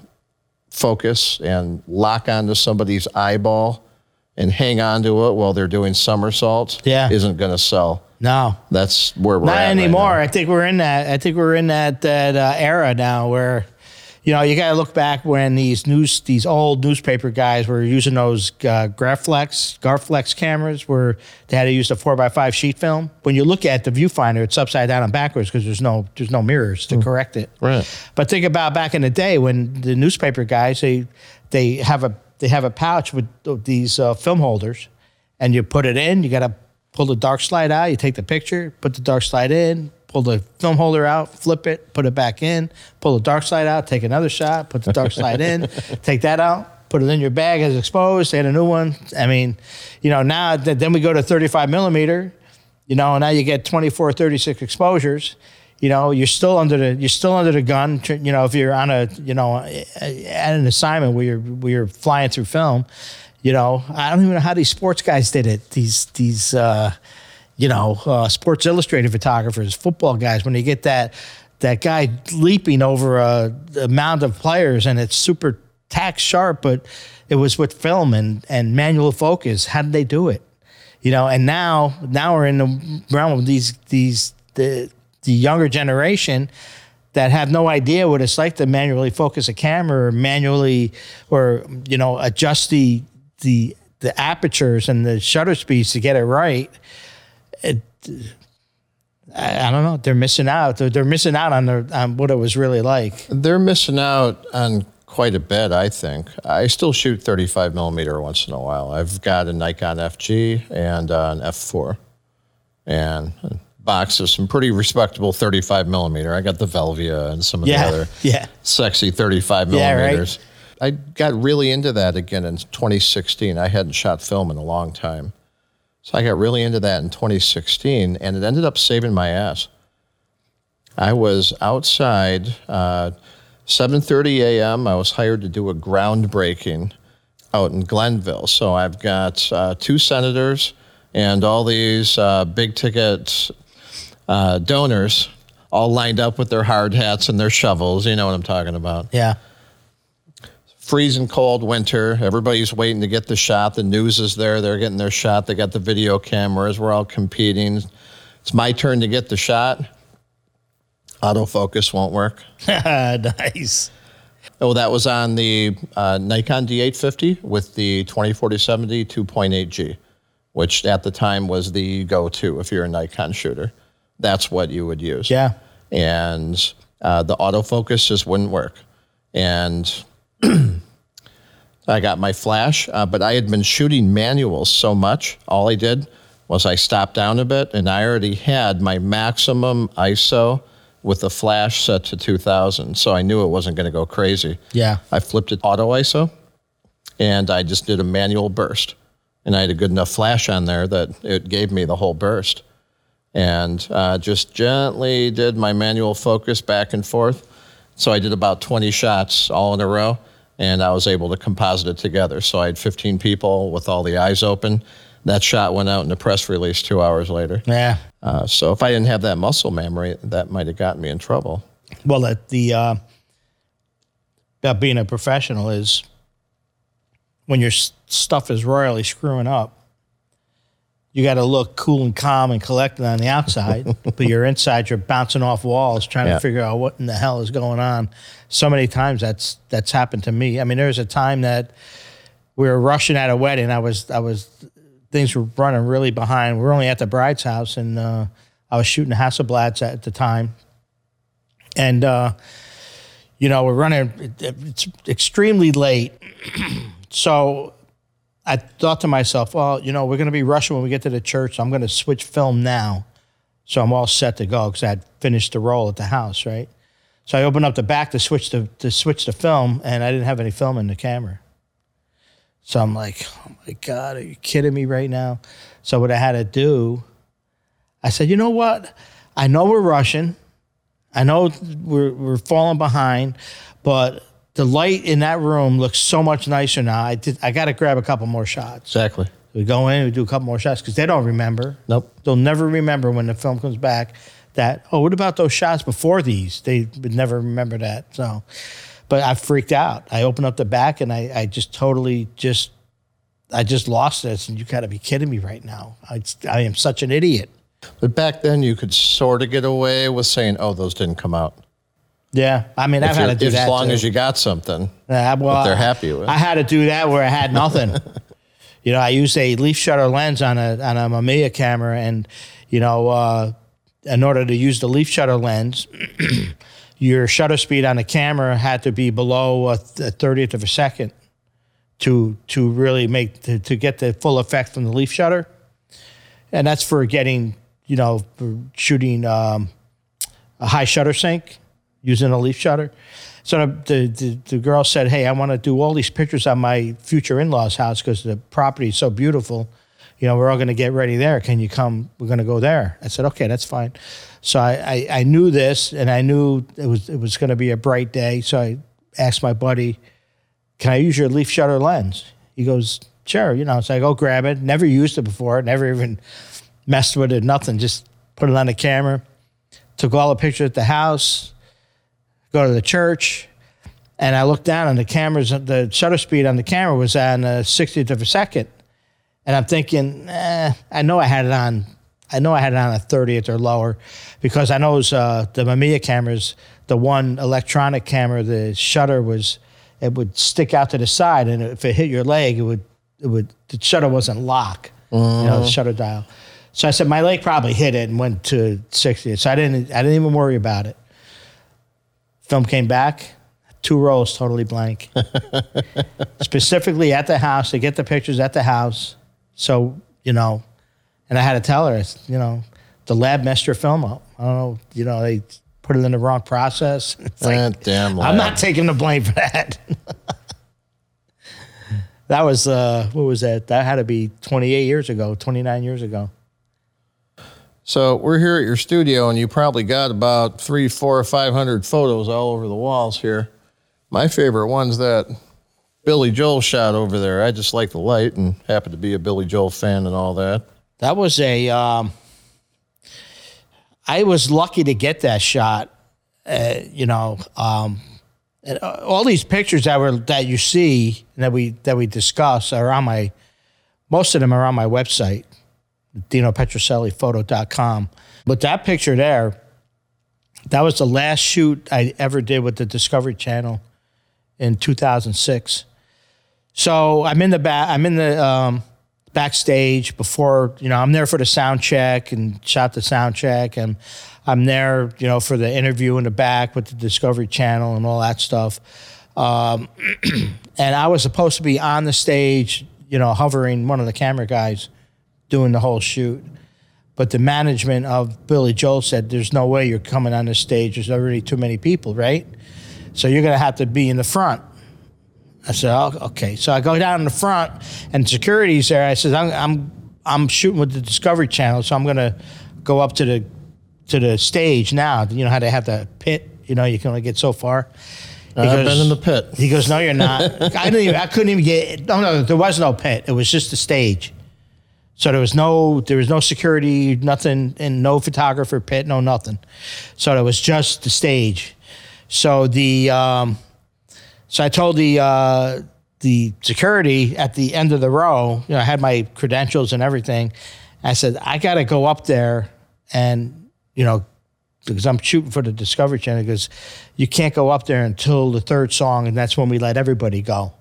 focus and lock onto somebody's eyeball and hang on to it while they're doing somersaults Yeah. isn't going to sell. No, That's where we're not at right anymore. now. I think we're in that. I think we're in that that uh, era now where, you know, you got to look back when these news, these old newspaper guys were using those uh, Graflex, Garflex cameras, where they had to use the four by five sheet film. When you look at the viewfinder, it's upside down and backwards because there's no there's no mirrors to correct it. Right. But think about back in the day when the newspaper guys they they have a they have a pouch with these uh, film holders, and you put it in. You got to pull the dark slide out. You take the picture, put the dark slide in, pull the film holder out, flip it, put it back in, pull the dark slide out, take another shot, put the dark slide in, take that out, put it in your bag as exposed, add a new one. I mean, you know, now th- then we go to 35 millimeter, you know, now you get 24, 36 exposures. You know, you're still under the you're still under the gun. You know, if you're on a you know at an assignment where you're where you're flying through film, you know, I don't even know how these sports guys did it. These these uh, you know uh, Sports Illustrated photographers, football guys, when they get that that guy leaping over a, a mound of players and it's super tack sharp, but it was with film and and manual focus. How did they do it? you know and now now we're in the realm of these these the the younger generation that have no idea what it's like to manually focus a camera or manually or you know adjust the the the apertures and the shutter speeds to get it right it, I, I don't know they're missing out they're, they're missing out on, the, on what it was really like They're missing out on quite a bit, I think. I still shoot 35 millimeter once in a while. I've got a Nikon FG and uh, an F4, and a box of some pretty respectable 35 millimeter. I got the Velvia and some of yeah the other yeah sexy 35 Yeah, right. millimeters. I got really into that again in 2016. I hadn't shot film in a long time. So I got really into that in 2016, and it ended up saving my ass. I was outside, uh, 7:30 a.m. I was hired to do a groundbreaking out in Glenville. So I've got uh, two senators and all these uh, big ticket uh, donors all lined up with their hard hats and their shovels. You know what I'm talking about yeah freezing cold winter. Everybody's waiting to get the shot. The news is there. They're getting their shot. They got the video cameras. We're all competing. It's my turn to get the shot. Autofocus won't work. nice Oh, that was on the uh, Nikon D850 with the 204070 2.8G, which at the time was the go-to if you're a Nikon shooter. That's what you would use yeah and uh, the autofocus just wouldn't work. and I got my flash, uh, but I had been shooting manuals so much. All I did was I stopped down a bit, and I already had my maximum ISO with the flash set to 2000, so I knew it wasn't going to go crazy. Yeah. I flipped it auto ISO, and I just did a manual burst, and I had a good enough flash on there that it gave me the whole burst, and uh, just gently did my manual focus back and forth. So I did about 20 shots all in a row and I was able to composite it together. So I had 15 people with all the eyes open. That shot went out in a press release two hours later. Yeah. Uh, so if I didn't have that muscle memory, that might have gotten me in trouble. Well, the, the uh, about being a professional is when your s- stuff is royally screwing up, you got to look cool and calm and collected on the outside, but you're inside, you're bouncing off walls trying Yeah. to figure out what in the hell is going on. So many times that's that's happened to me. I mean, there was a time that we were rushing at a wedding. I was I was things were running really behind. We were only at the bride's house, and uh, I was shooting Hasselblads at the time, and uh, you know we're running. It's extremely late, so I thought to myself, well, you know, we're going to be rushing when we get to the church. So I'm going to switch film now, so I'm all set to go because I had finished the roll at the house, right? So I opened up the back to switch the to switch the film, and I didn't have any film in the camera. So I'm like, oh my God, are you kidding me right now? So what I had to do, I said, you know what? I know we're rushing. I know we're, we're falling behind, but the light in that room looks so much nicer now. I did, I got to grab a couple more shots. Exactly. We go in, we do a couple more shots because they don't remember. Nope. They'll never remember when the film comes back that, oh, what about those shots before these? They would never remember that. So, but I freaked out. I opened up the back and I, I just totally just, I just lost this. And you got to be kidding me right now. I, I am such an idiot. But back then, you could sort of get away with saying, "Oh, those didn't come out." Yeah. I mean, I've had to do as that. long too. as you got something. Yeah, well, they're happy with. I had to do that where I had nothing. you know, I used a leaf shutter lens on a on a Mamiya camera, and you know, uh, in order to use the leaf shutter lens, your shutter speed on the camera had to be below a thirtieth of a second to to really make to, to get the full effect from the leaf shutter, and that's for getting you know for shooting um, a high shutter sync using a leaf shutter. So the, the, the girl said, Hey, I want to do all these pictures on my future in law's house because the property is so beautiful. You know, we're all going to get ready there. Can you come? We're going to go there. I said, Okay, that's fine. So I, I, I knew this and I knew it was, it was going to be a bright day. So I asked my buddy, Can I use your leaf shutter lens? He goes, Sure. You know, so I go grab it. Never used it before, never even messed with it, nothing. Just put it on the camera. Took all the pictures at the house go to the church, and I looked down and the cameras, the shutter speed on the camera was on a 60th of a second, and I'm thinking, eh, I know I had it on, I know I had it on a 30th or lower, because I know uh, the Mamiya cameras, the one electronic camera, the shutter was, it would stick out to the side, and if it hit your leg, it would, it would, the shutter wasn't lock, you know, the shutter dial. So I said my leg probably hit it and went to 60. So I didn't, I didn't even worry about it. Film came back, two rows totally blank. Specifically at the house to get the pictures at the house. So, you know, and I had to tell her, you know, the lab messed your film up. I don't know, you know, they put it in the wrong process. It's like, damn I'm not taking the blame for that. that was, uh, what was that? That had to be 28 years ago, 29 years ago. So we're here at your studio, and you probably got about three, four, or five hundred photos all over the walls here. My favorite one's that Billy Joel shot over there. I just like the light and happen to be a Billy Joel fan and all that. That was a. Um, I was lucky to get that shot. Uh, you know, um, and uh, all these pictures that were that you see that we that we discuss are on my. Most of them are on my website, DinoPetroselliPhoto.com. But that picture there, that was the last shoot I ever did with the Discovery Channel in 2006. So I'm in the back. I'm in the um, backstage before you know. I'm there for the sound check and shot the sound check, and I'm there, you know, for the interview in the back with the Discovery Channel and all that stuff. Um, and I was supposed to be on the stage, you know, hovering one of the camera guys doing the whole shoot. But the management of Billy Joel said, There's no way you're coming on the stage. There's already too many people, right? So you're going to have to be in the front. I said, oh, okay. So I go down in the front, and security's there. I said, I'm, I'm, I'm shooting with the Discovery Channel, so I'm going to go up to the to the stage now. You know how they have the pit. You know, you can only get so far. He I've goes- been in the pit. He goes, no, you're not. I didn't. Even, I couldn't even get. No, no, there was no pit. It was just the stage. So there was no there was no security, nothing, and no photographer pit, no nothing. So it was just the stage. So the um, so I told the uh, the security at the end of the row, you know, I had my credentials and everything. I said I got to go up there and you know because I'm shooting for the Discovery Channel because you can't go up there until the third song, and that's when we let everybody go.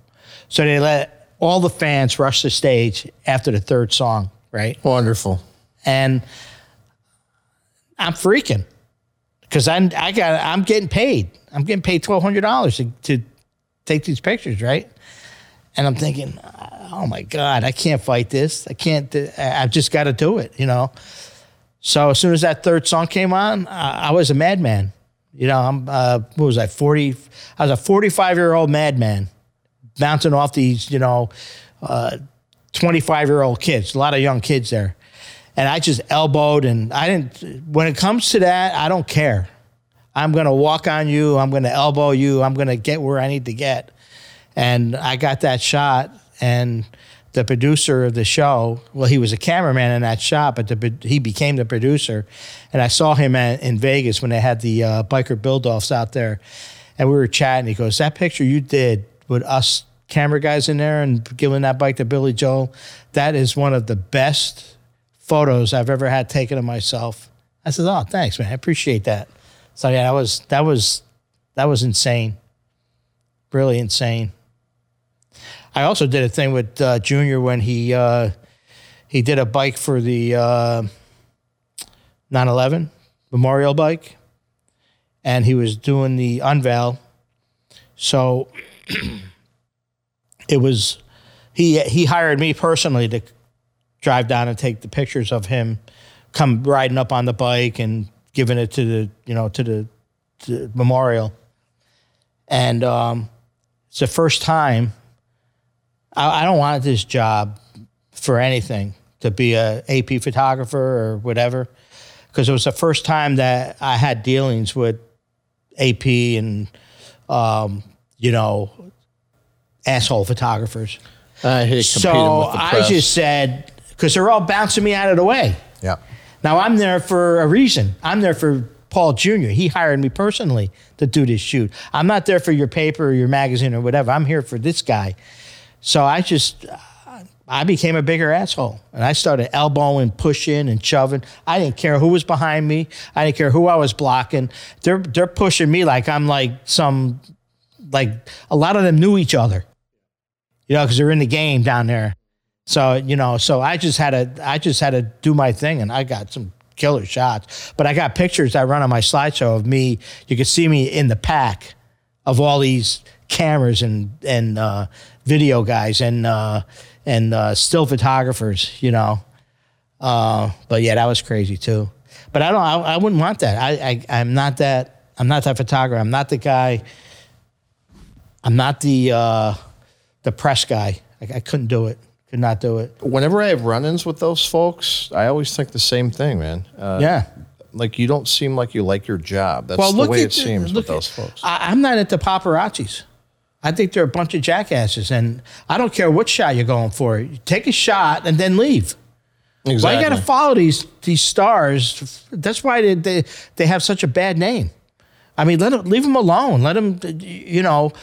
So they let all the fans rush the stage after the third song, right? Wonderful. And I'm freaking because I'm I got I'm getting paid. I'm getting paid twelve hundred dollars to to take these pictures, right? And I'm thinking, oh my god, I can't fight this. I can't. I've just got to do it, you know. So as soon as that third song came on, I, I was a madman. You know, I'm uh, what was I forty? I was a forty-five year old madman, bouncing off these, you know, twenty-five year old kids. A lot of young kids there, and I just elbowed. And I didn't. When it comes to that, I don't care. I'm gonna walk on you. I'm gonna elbow you. I'm gonna get where I need to get. And I got that shot, and the producer of the show, well, he was a cameraman in that shot, but the, he became the producer. And I saw him at, in Vegas when they had the uh, biker build-offs out there, and we were chatting. He goes, "That picture you did with us camera guys in there and giving that bike to Billy Joel, that is one of the best photos I've ever had taken of myself." I said, "Oh, thanks, man. I appreciate that." So yeah, that was that was that was insane, really insane. I also did a thing with uh, Junior when he uh, he did a bike for the uh, 9/11 memorial bike, and he was doing the unveil. So it was he he hired me personally to drive down and take the pictures of him come riding up on the bike and giving it to the you know to the, to the memorial. And um, it's the first time I, I don't want this job for anything to be a AP photographer or whatever, because it was the first time that I had dealings with AP and um, you know asshole photographers. Uh, I hate So with the I just said because they're all bouncing me out of the way. yeah. Now I'm there for a reason. I'm there for Paul Jr. He hired me personally to do this shoot. I'm not there for your paper or your magazine or whatever. I'm here for this guy. So I just I became a bigger asshole and I started elbowing, pushing, and shoving. I didn't care who was behind me. I didn't care who I was blocking. They're they're pushing me like I'm like some like a lot of them knew each other. You know, because they're in the game down there. So you know, so I just had to, I just had to do my thing, and I got some killer shots. But I got pictures I run on my slideshow of me. You can see me in the pack of all these cameras and and uh, video guys and uh, and uh, still photographers. You know, uh, but yeah, that was crazy too. But I don't, I, I wouldn't want that. I, I I'm not that. I'm not that photographer. I'm not the guy. I'm not the uh, the press guy. I, I couldn't do it. Could not do it. Whenever I have run-ins with those folks, I always think the same thing, man. Uh, Yeah. Like you don't seem like you like your job. That's Well, the way at it seems look with those folks. I, I'm not into paparazzis. I think they're a bunch of jackasses, and I don't care what shot you're going for. You take a shot and then leave. exactly. Why you got to follow these these stars? That's why they, they they have such a bad name. I mean, let them leave them alone. Let them, you know,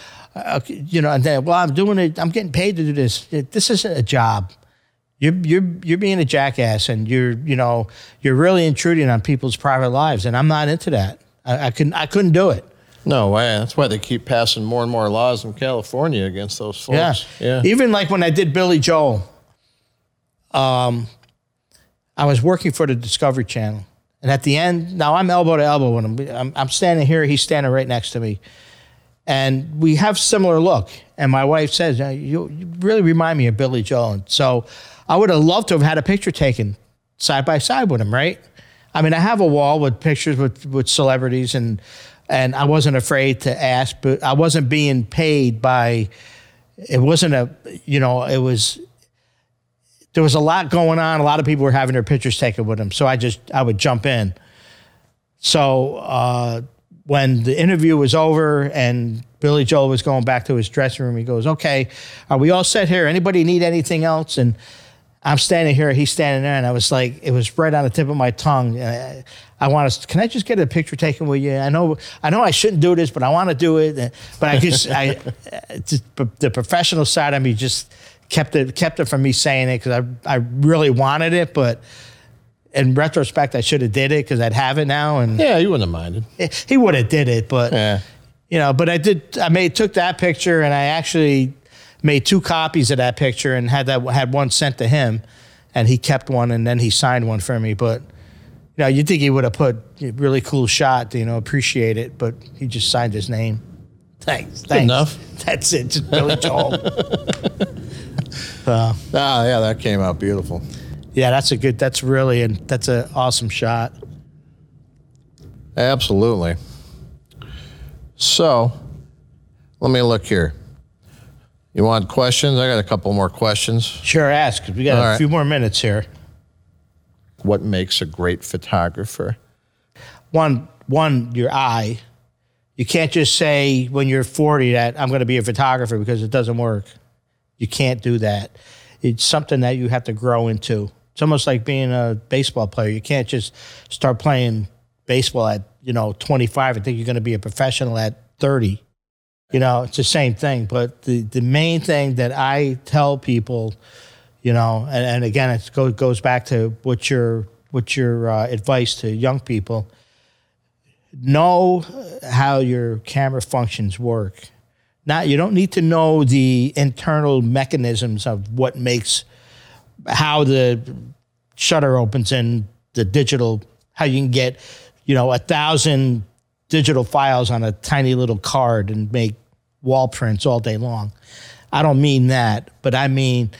uh, you know. And then, well, I'm doing it. I'm getting paid to do this. This isn't a job. You're you're you're being a jackass, and you're you know you're really intruding on people's private lives, and I'm not into that. I, I couldn't I couldn't do it. No way. That's why they keep passing more and more laws in California against those folks. Yeah. Yeah. Even like when I did Billy Joel, um, I was working for the Discovery Channel. And at the end, now I'm elbow to elbow with him. I'm, I'm standing here, he's standing right next to me. And we have similar look. And my wife says, "Uh, "You, you really remind me of Billy Joel." And so, I would have loved to have had a picture taken side by side with him, right? I mean, I have a wall with pictures with with celebrities, and and I wasn't afraid to ask, but I wasn't being paid by. It wasn't a, you know, it was. There was a lot going on. A lot of people were having their pictures taken with him, so I just I would jump in. So uh, when the interview was over and Billy Joel was going back to his dressing room, he goes, "Okay, are we all set here? Anybody need anything else?" And I'm standing here, he's standing there, and I was like, it was right on the tip of my tongue. I, I want to, can I just get a picture taken with you? I know, I know I shouldn't do this, but I want to do it. But I just, I, just, the professional side of me just kept it, kept it from me saying it because I, I really wanted it, but in retrospect, I should have did it because I'd have it now. And Yeah, you wouldn't have minded. he would have did it, but Yeah. you know, but I did. I made took that picture and I actually made two copies of that picture and had that had one sent to him, and he kept one and then he signed one for me. But you know, you think he would have put a really cool shot, you know, appreciate it, but he just signed his name. Thanks, thanks. enough. That's it. Just Billy Joel. Ah, yeah, that came out beautiful. Yeah, that's a good. That's really and that's an awesome shot. Absolutely. So, let me look here. You want questions? I got a couple more questions. Sure, ask. We got All a right. few more minutes here. What makes a great photographer? one one your eye you can't just say when you're 40 that i'm going to be a photographer because it doesn't work you can't do that it's something that you have to grow into it's almost like being a baseball player. You can't just start playing baseball at you know 25 and think you're going to be a professional at 30 you know it's the same thing but the, the main thing that i tell people you know and, and again it goes, goes back to what your what your uh, advice to young people. Know how your camera functions work. Not you don't need to know the internal mechanisms of what makes how the shutter opens and the digital how you can get you know a thousand digital files on a tiny little card and make wall prints all day long. I don't mean that but i mean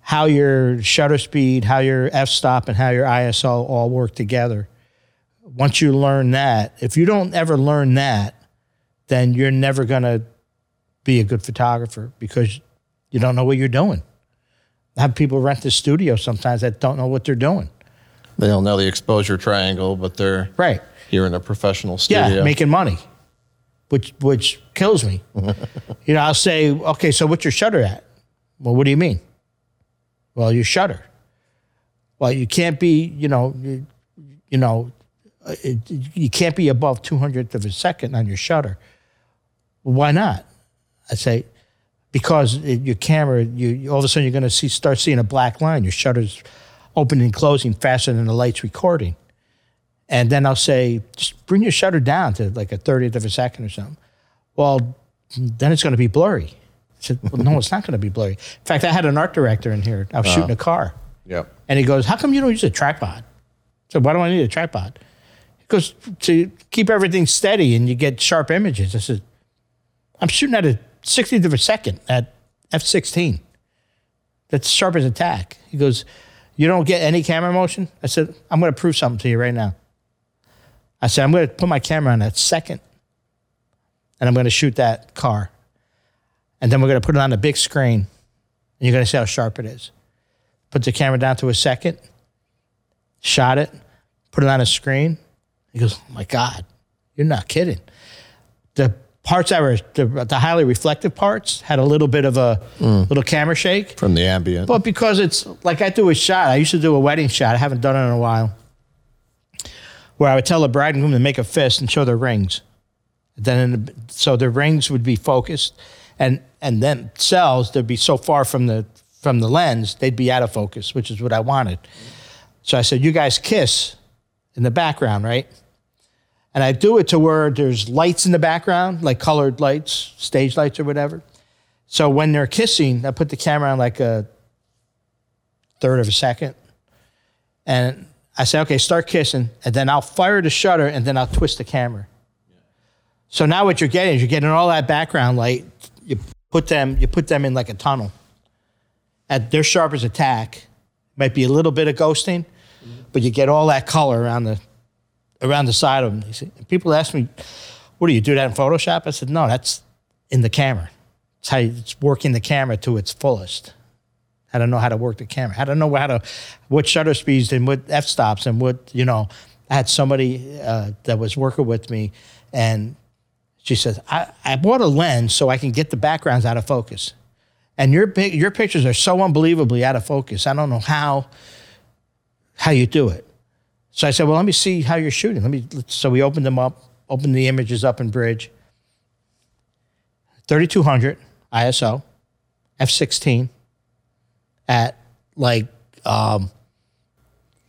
how your shutter speed how your f-stop and how your iso all work together. Once you learn that if you don't ever learn that then you're never going to be a good photographer because you don't know what you're doing have people rent the studio sometimes that don't know what they're doing They don't know the exposure triangle, but they're right You're in a professional studio. Yeah, making money, which which kills me. you know, I'll say, okay, so what's your shutter at? Well, what do you mean? Well, your shutter. Well, you can't be, you know, you, you know, uh, it, you can't be above two hundredth of a second on your shutter. Well, why not? I say, because it, your camera, you all of a sudden you're going to see start seeing a black line. Your shutter's opening and closing faster than the light's recording. And then I'll say, just bring your shutter down to like a 30th of a second or something. Well, then it's going to be blurry. I said, well, no, it's not going to be blurry. In fact, I had an art director in here. I was shooting uh-huh. a car. Yep. And he goes, How come you don't use a tripod? I said, Why do I need a tripod? He goes, To keep everything steady and you get sharp images. I said, I'm shooting at a 60th of a second at F 16. That's sharp as a tack. He goes, You don't get any camera motion? I said, I'm going to prove something to you right now. I said, I'm going to put my camera on that second and I'm going to shoot that car. And then we're going to put it on the big screen and you're going to see how sharp it is put the camera down to a second, shot it, put it on a screen. He goes, "Oh my God, you're not kidding." The parts that were the, the highly reflective parts had a little bit of a little camera shake, From the ambient. but because it's like I do a shot, I used to do a wedding shot. I haven't done it in a while, where I would tell the bride and groom to make a fist and show their rings. Then, in the, so the rings would be focused, and and themselves they'd be so far from the from the lens they'd be out of focus, which is what I wanted. So I said, "You guys kiss in the background, right?" And I do it to where there's lights in the background, like colored lights, stage lights or whatever. So when they're kissing, I put the camera on like a third of a second. And I say, okay, start kissing. And then I'll fire the shutter and then I'll twist the camera. So now what you're getting is you're getting all that background light. You put them you put them in like a tunnel. At their sharpest attack, might be a little bit of ghosting, mm-hmm. but you get all that color around the around the side of them. People ask me, "What do you do that in Photoshop?" I said, "No, that's in the camera. It's how you, it's working the camera to its fullest. I don't know how to work the camera. I don't know how to what shutter speeds and what f stops and what you know." I had somebody uh, that was working with me, and she says, I, I bought a lens so I can get the backgrounds out of focus. And your your pictures are so unbelievably out of focus. I don't know how how you do it. So I said, well, let me see how you're shooting. Let me. So we opened them up, opened the images up in Bridge. 3200 ISO, f16 at like um,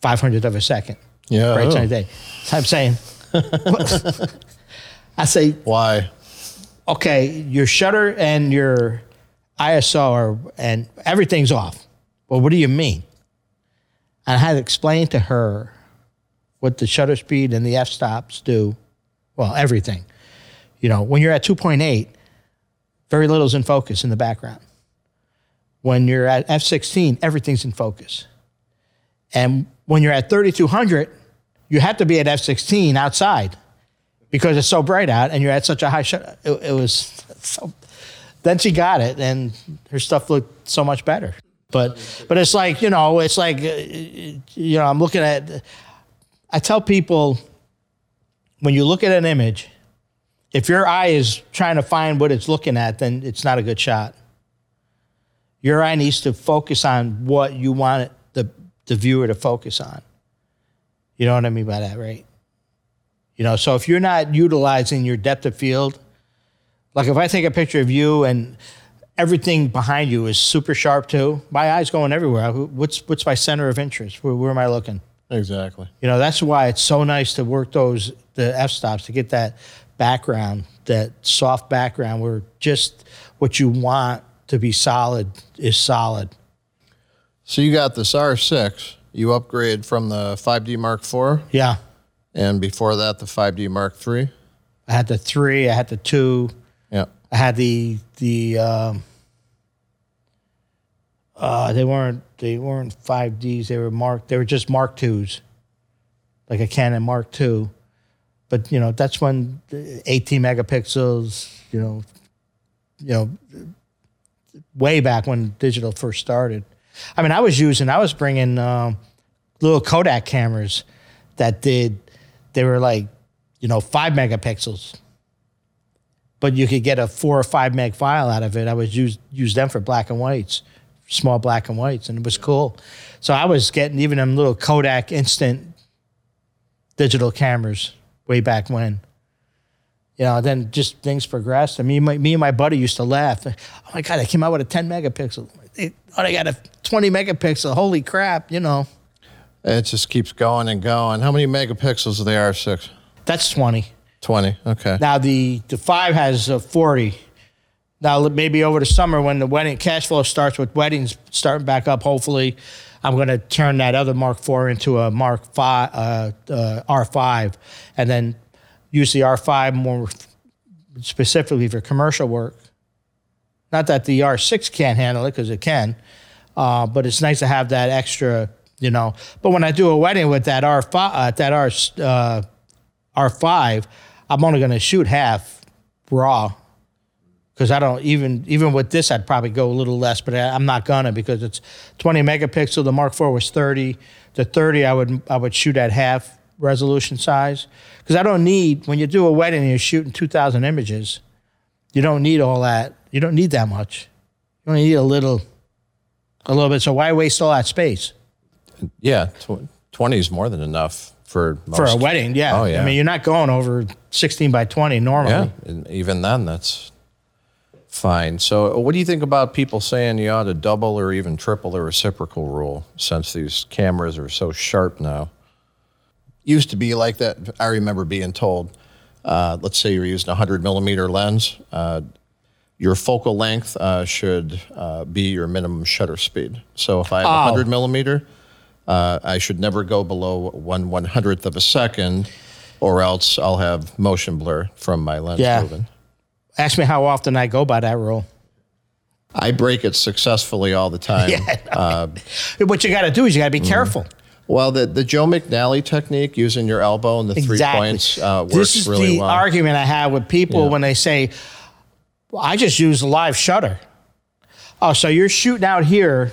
500 of a second. Yeah. Right oh. side day. So I'm saying, I say, Why? okay, your shutter and your ISO are, and everything's off. Well, what do you mean? And I had to explain to her what the shutter speed and the f stops do. Well, everything. You know, when you're at 2.8, very little's in focus in the background. When you're at f16, everything's in focus. And when you're at 3200, you have to be at f16 outside because it's so bright out and you're at such a high shutter. It, it was so. Then she got it, and her stuff looked so much better. But but it's like you know, it's like uh, you know, I'm looking at. I tell people when you look at an image, if your eye is trying to find what it's looking at, then it's not a good shot. Your eye needs to focus on what you want the the viewer to focus on. You know what I mean by that, right? You know, so if you're not utilizing your depth of field, like if I take a picture of you and everything behind you is super sharp too, my eyes going everywhere. What's what's my center of interest? Where, where am I looking? Exactly. You know, that's why it's so nice to work those the f stops to get that background, that soft background where just what you want to be solid is solid. So you got this R6. You upgrade from the 5D Mark IV, Yeah. and before that, the 5D Mark III. I had the three, I had the two, Yeah. I had the the um, uh, they weren't they weren't five Ds. They were mark. They were just Mark twos, like a Canon Mark two. But you know that's when 18 megapixels. You know, you know, way back when digital first started. I mean, I was using. I was bringing um, little Kodak cameras that did. They were like, you know, five megapixels but you could get a four or five meg file out of it. I would use use them for black and whites, small black and whites, and it was cool. So I was getting even them little Kodak instant digital cameras way back when. You know, then just things progressed. I mean, my, me and my buddy used to laugh. Oh my god, I came out with a 10 megapixel. Oh, they got a 20 megapixel. Holy crap! You know, It just keeps going and going. How many megapixels are the R6? that's 20. 20. Okay. Now the the five has a forty. Now maybe over the summer when the wedding cash flow starts with weddings starting back up, hopefully, I'm going to turn that other Mark IV into a Mark Five uh, uh, R5, and then use the R5 more specifically for commercial work. Not that the R6 can't handle it because it can, uh, but it's nice to have that extra, you know. But when I do a wedding with that R5, uh, that R uh, R5, I'm only going to shoot half raw because I don't even even with this I'd probably go a little less, but I, I'm not gonna because it's 20 megapixel. The Mark IV was 30. The 30 I would I would shoot at half resolution size because I don't need when you do a wedding and you're shooting 2,000 images, you don't need all that. You don't need that much. You only need a little, a little bit. So why waste all that space? Yeah. Tw- 20 is more than enough for most. For a wedding, yeah. Oh, yeah. I mean, you're not going over 16 by 20 normally. Yeah. And even then, that's fine. So, what do you think about people saying you ought to double or even triple the reciprocal rule since these cameras are so sharp now? Used to be like that. I remember being told, uh, let's say you're using a 100 millimeter lens, uh, your focal length uh, should uh, be your minimum shutter speed. So, if I have a Oh. 100 millimeter, uh, I should never go below one one hundredth of a second or else I'll have motion blur from my lens Yeah. moving. Ask me how often I go by that rule. I break it successfully all the time. Yeah. what you got to do is you got to be careful. Well, the, the Joe McNally technique, using your elbow and the three points, uh, works this is really the well. argument I have with people Yeah. when they say, well, "I just use a live shutter." Oh, so you're shooting out here?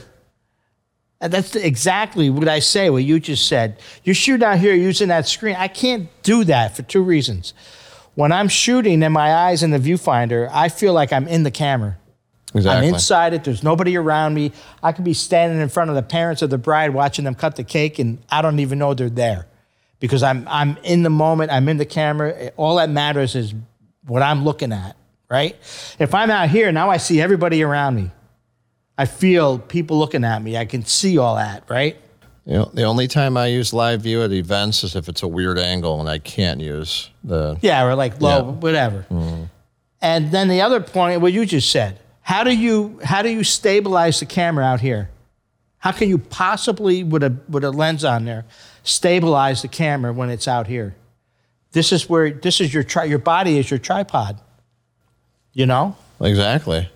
And that's exactly what I say. What you just said. You're shooting out here using that screen. I can't do that for two reasons. When I'm shooting and my eyes in the viewfinder, I feel like I'm in the camera. exactly. I'm inside it. There's nobody around me. I could be standing in front of the parents of the bride watching them cut the cake, and I don't even know they're there because I'm I'm in the moment. I'm in the camera. All that matters is what I'm looking at. Right? If I'm out here now, I see everybody around me. I feel people looking at me. I can see all that. Right? You know, the only time I use live view at events is if it's a weird angle and I can't use the. Yeah, or like low, Yeah. whatever. Mm-hmm. And then the other point, what you just said, how do you how do you stabilize the camera out here? How can you possibly, with a with a lens on there, stabilize the camera when it's out here? This is where this is your tri- your body is your tripod. You know, Exactly.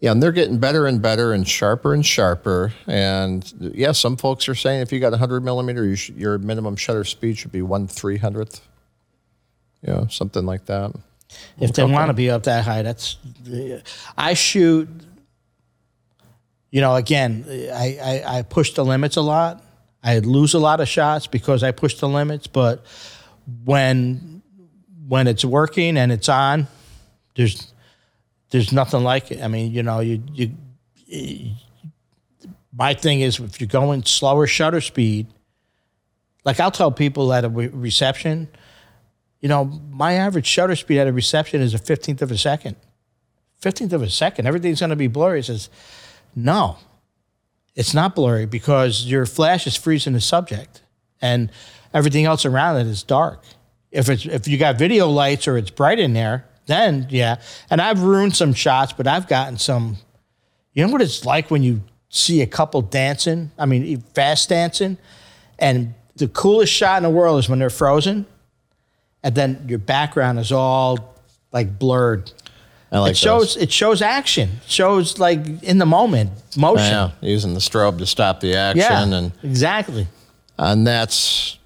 Yeah, and they're getting better and better and sharper and sharper. And yeah, some folks are saying if you got 100 millimeter, you sh- your minimum shutter speed should be one three hundredth. Know, something like that. if they want to be up that high, that's. Uh, I shoot. You know, again, I, I I push the limits a lot. I lose a lot of shots because I push the limits, but when when it's working and it's on, there's there's nothing like it. I mean, you know, you you. My thing is, if you're going slower shutter speed, like I'll tell people at a re- reception, you know, my average shutter speed at a reception is a fifteenth of a second. Fifteenth of a second, everything's going to be blurry. It says, no, it's not blurry because your flash is freezing the subject, and everything else around it is dark. If it's if you got video lights or it's bright in there, then yeah. And I've ruined some shots, but I've gotten some. You know what it's like when you see a couple dancing? I mean, fast dancing, and the coolest shot in the world is when they're frozen and then your background is all like blurred. I like it shows it shows action. It shows like in the moment, motion. Yeah, using the strobe to stop the action, Yeah, and exactly. and that's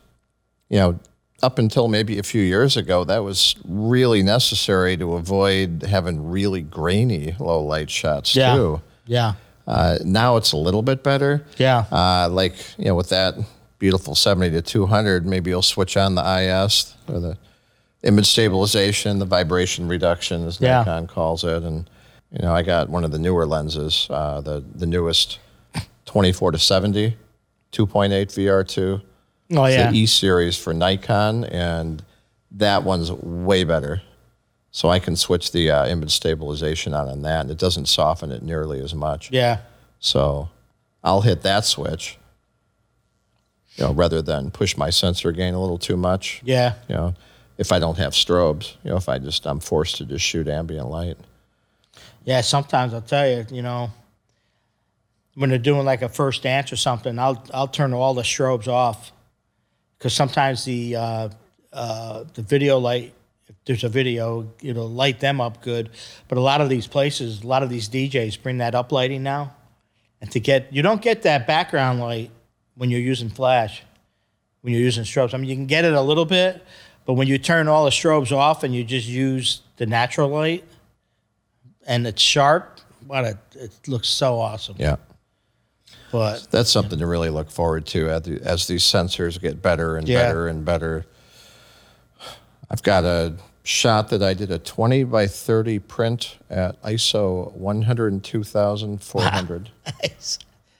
you know up until maybe a few years ago that was really necessary to avoid having really grainy low light shots Yeah, too. yeah, Uh, now it's a little bit better. yeah, Uh, like you know, with that beautiful seventy to two hundred, maybe you'll switch on the IS or the image stabilization, the vibration reduction, as Yeah. Nikon calls it, and you know, I got one of the newer lenses, uh, the the newest twenty four to 70, 2.8 VR two, oh yeah, the E series for Nikon, and that one's way better. So I can switch the uh, image stabilization on on that, and it doesn't soften it nearly as much. yeah, So I'll hit that switch, you know, rather than push my sensor gain a little too much. yeah. You know, if I don't have strobes, you know, if I just I'm forced to just shoot ambient light. Yeah, sometimes I'll tell you, you know, when they're doing like a first dance or something, I'll I'll turn all the strobes off because sometimes the uh, uh, the video light, if there's a video, it'll light them up good. But a lot of these places, a lot of these DJs bring that up lighting now, and to get you don't get that background light when you're using flash, when you're using strobes. I mean, you can get it a little bit, but when you turn all the strobes off and you just use the natural light and it's sharp. What a, it looks so awesome. Yeah. But That's something to really look forward to as, the, as these sensors get better and Yeah. better and better. I've got a shot that I did a 20 by 30 print at ISO 102,400. nice.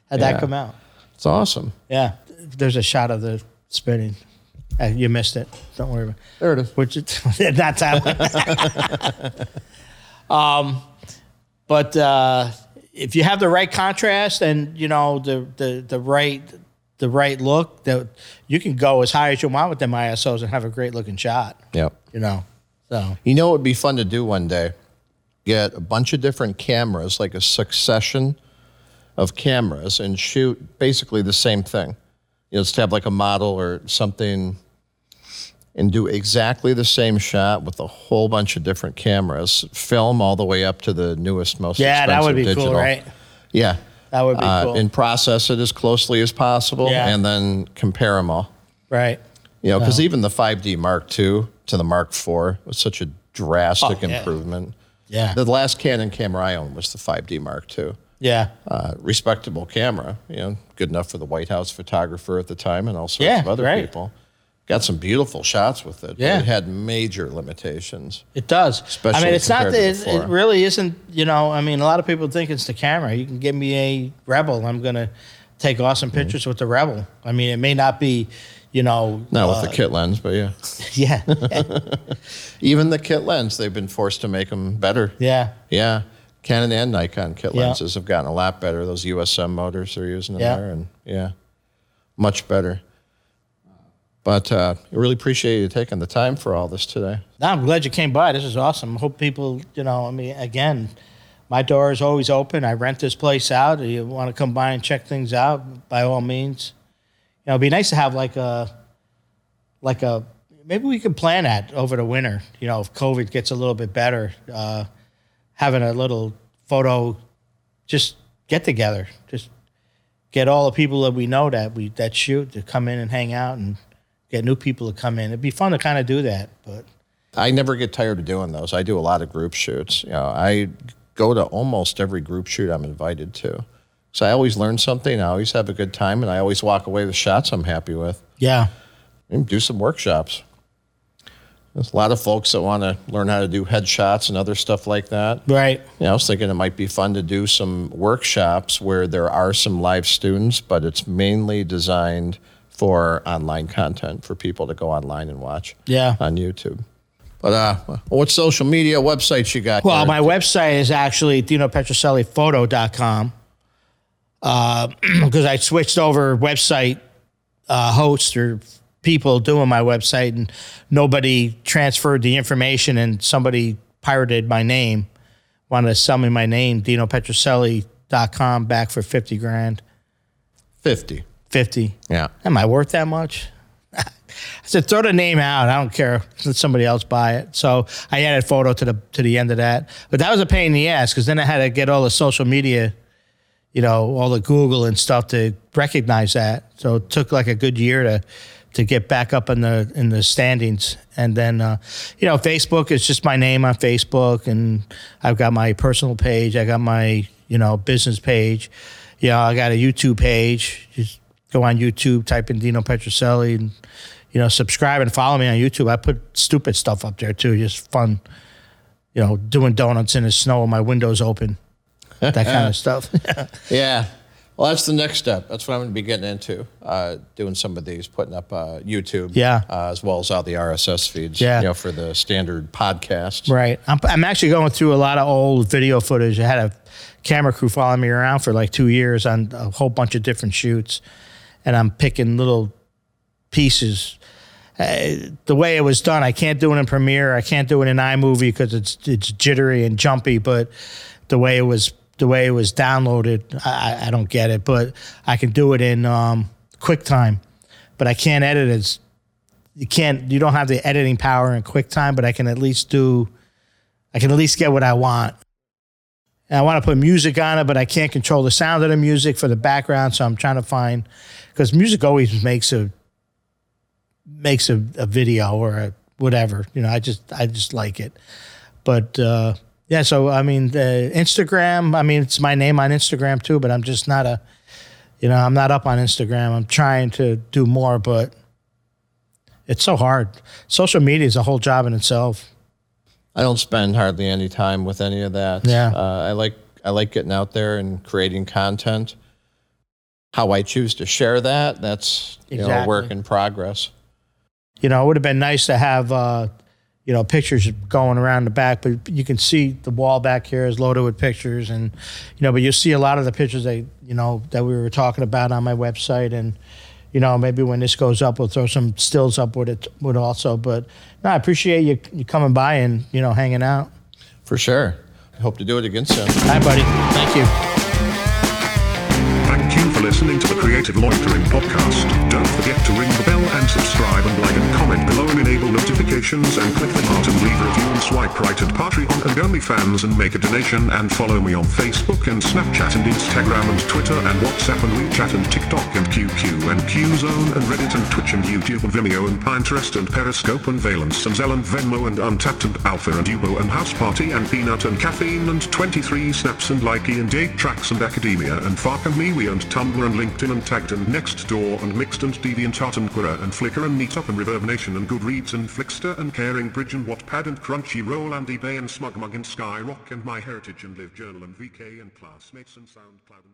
How'd that come out? It's awesome. Yeah. There's a shot of the spinning. Uh, you missed it. Don't worry about it. There it is. Which it, that's how. um, but uh, if you have the right contrast and you know the the the right the right look, that you can go as high as you want with them ISOs and have a great looking shot. Yep. You know. So You know, it would be fun to do one day. Get a bunch of different cameras, like a succession of cameras, and shoot basically the same thing. You know, just have like a model or something and do exactly the same shot with a whole bunch of different cameras, film all the way up to the newest, most Yeah, that would be expensive cool, digital. right? Yeah. That would be Uh, cool. And process it as closely as possible, Yeah. and then compare them all. right. You know, because Wow. even the 5D Mark II to the Mark IV was such a drastic Oh, yeah. improvement. Yeah. The last Canon camera I owned was the 5D Mark II. Yeah. Uh, respectable camera, you know, good enough for the White House photographer at the time and all sorts Yeah, of other right. people. Got some beautiful shots with it. but Yeah. it had major limitations. It does. Especially I mean, it's not that it, it really isn't. You know, I mean, a lot of people think it's the camera. You can give me a Rebel, I'm gonna take awesome Mm-hmm. pictures with the Rebel. I mean, it may not be, you know, Not uh, with the kit lens, but yeah. yeah, Even the kit lens, they've been forced to make them better. yeah, Yeah. Canon and Nikon kit Yeah. lenses have gotten a lot better. Those USM motors they're using in Yeah. there, and yeah, much better. But uh, I really appreciate you taking the time for all this today. No, I'm glad you came by. This is awesome. Hope people, you know, I mean, again, my door is always open. I rent this place out. If you want to come by and check things out, by all means. You know, it'd be nice to have like a, like a, maybe we could plan that over the winter. You know, if COVID gets a little bit better, uh, having a little photo, just get together, just get all the people that we know that we that shoot to come in and hang out and get new people to come in. It'd be fun to kind of do that, but. I never get tired of doing those. I do a lot of group shoots. You know, I go to almost every group shoot I'm invited to. So I always learn something. I always have a good time, and I always walk away with shots I'm happy with. Yeah. And do some workshops. There's a lot of folks that want to learn how to do headshots and other stuff like that. Right. You know, I was thinking it might be fun to do some workshops where there are some live students, but it's mainly designed for online content for people to go online and watch Yeah. on YouTube. But uh, what social media websites you got? Well, there? my website is actually dinopetroseliphoto.com because I switched over website uh, hosts or people doing my website and nobody transferred the information and somebody pirated my name, wanted to sell me my name, dinopetroselli.com back for 50 grand. 50. 50. Yeah. Am I worth that much? I said, throw the name out. I don't care. Let somebody else buy it. So I added photo to the to the end of that. But that was a pain in the ass because then I had to get all the social media, you know, all the Google and stuff to recognize that. So it took like a good year to to get back up in the in the standings. And then, uh, you know, Facebook is just my name on Facebook, and I've got my personal page. I got my you know business page. You know, I got a YouTube page. Just go on YouTube, type in Dino Petroselli, and you know, subscribe and follow me on YouTube. I put stupid stuff up there too, just fun. You know, doing donuts in the snow with my windows open, that kind of stuff. Yeah. Well, that's the next step. That's what I'm going to be getting into. Uh, doing some of these, putting up uh, YouTube, Yeah. uh, as well as all the RSS feeds, Yeah. you know, for the standard podcasts. Right. I'm, I'm actually going through a lot of old video footage. I had a camera crew following me around for like two years on a whole bunch of different shoots, and I'm picking little pieces. Uh, the way it was done, I can't do it in Premiere. I can't do it in iMovie because it's it's jittery and jumpy. But the way it was the way it was downloaded, I, I- don't get it. But I can do it in um, QuickTime, but I can't edit it. you can't. You don't have the editing power in QuickTime, but I can at least do. I can at least get what I want. And I want to put music on it, but I can't control the sound of the music for the background. So I'm trying to find because music always makes a makes a, a video or a whatever. You know, I just I just like it. But uh, yeah, so I mean, the Instagram. I mean, it's my name on Instagram too, but I'm just not a. You know, I'm not up on Instagram. I'm trying to do more, but it's so hard. Social media is a whole job in itself. I don't spend hardly any time with any of that. Yeah. Uh, I like I like getting out there and creating content. How I choose to share that, that's you know, a work in progress. you know, it would have been nice to have, uh, you know, pictures going around the back, but you can see the wall back here is loaded with pictures, and you know, but you'll see a lot of the pictures that you know that we were talking about on my website, and you know, maybe when this goes up, we'll throw some stills up with it, with also. But no, I appreciate you you coming by and you know hanging out. For sure. I hope to do it again soon. Hi, buddy. Thank you. Listening to the Creative Loitering Podcast. Don't forget to ring the bell and subscribe and like and comment below and enable notifications and click the heart and leave a review and swipe right at Patreon and OnlyFans and make a donation and follow me on Facebook and Snapchat and Instagram and Twitter and WhatsApp and WeChat and TikTok and QQ and QZone and Reddit and Twitch and YouTube and Vimeo and Pinterest and Periscope and Valence and Zelle and Venmo and Untappd and Alpha and Ubo and House Party and Peanut and Caffeine and 23 Snaps and Likey and 8 Tracks and Academia and Fark and MeWe and Tumblr and LinkedIn and Tagged and Nextdoor and Mixed and DeviantArt and Quora and Flickr and Meetup and Reverb Nation and Goodreads and Flixster and Caring Bridge and Wattpad and Crunchyroll and eBay and Smugmug and Skyrock and My Heritage and Live Journal and VK and Classmates and SoundCloud and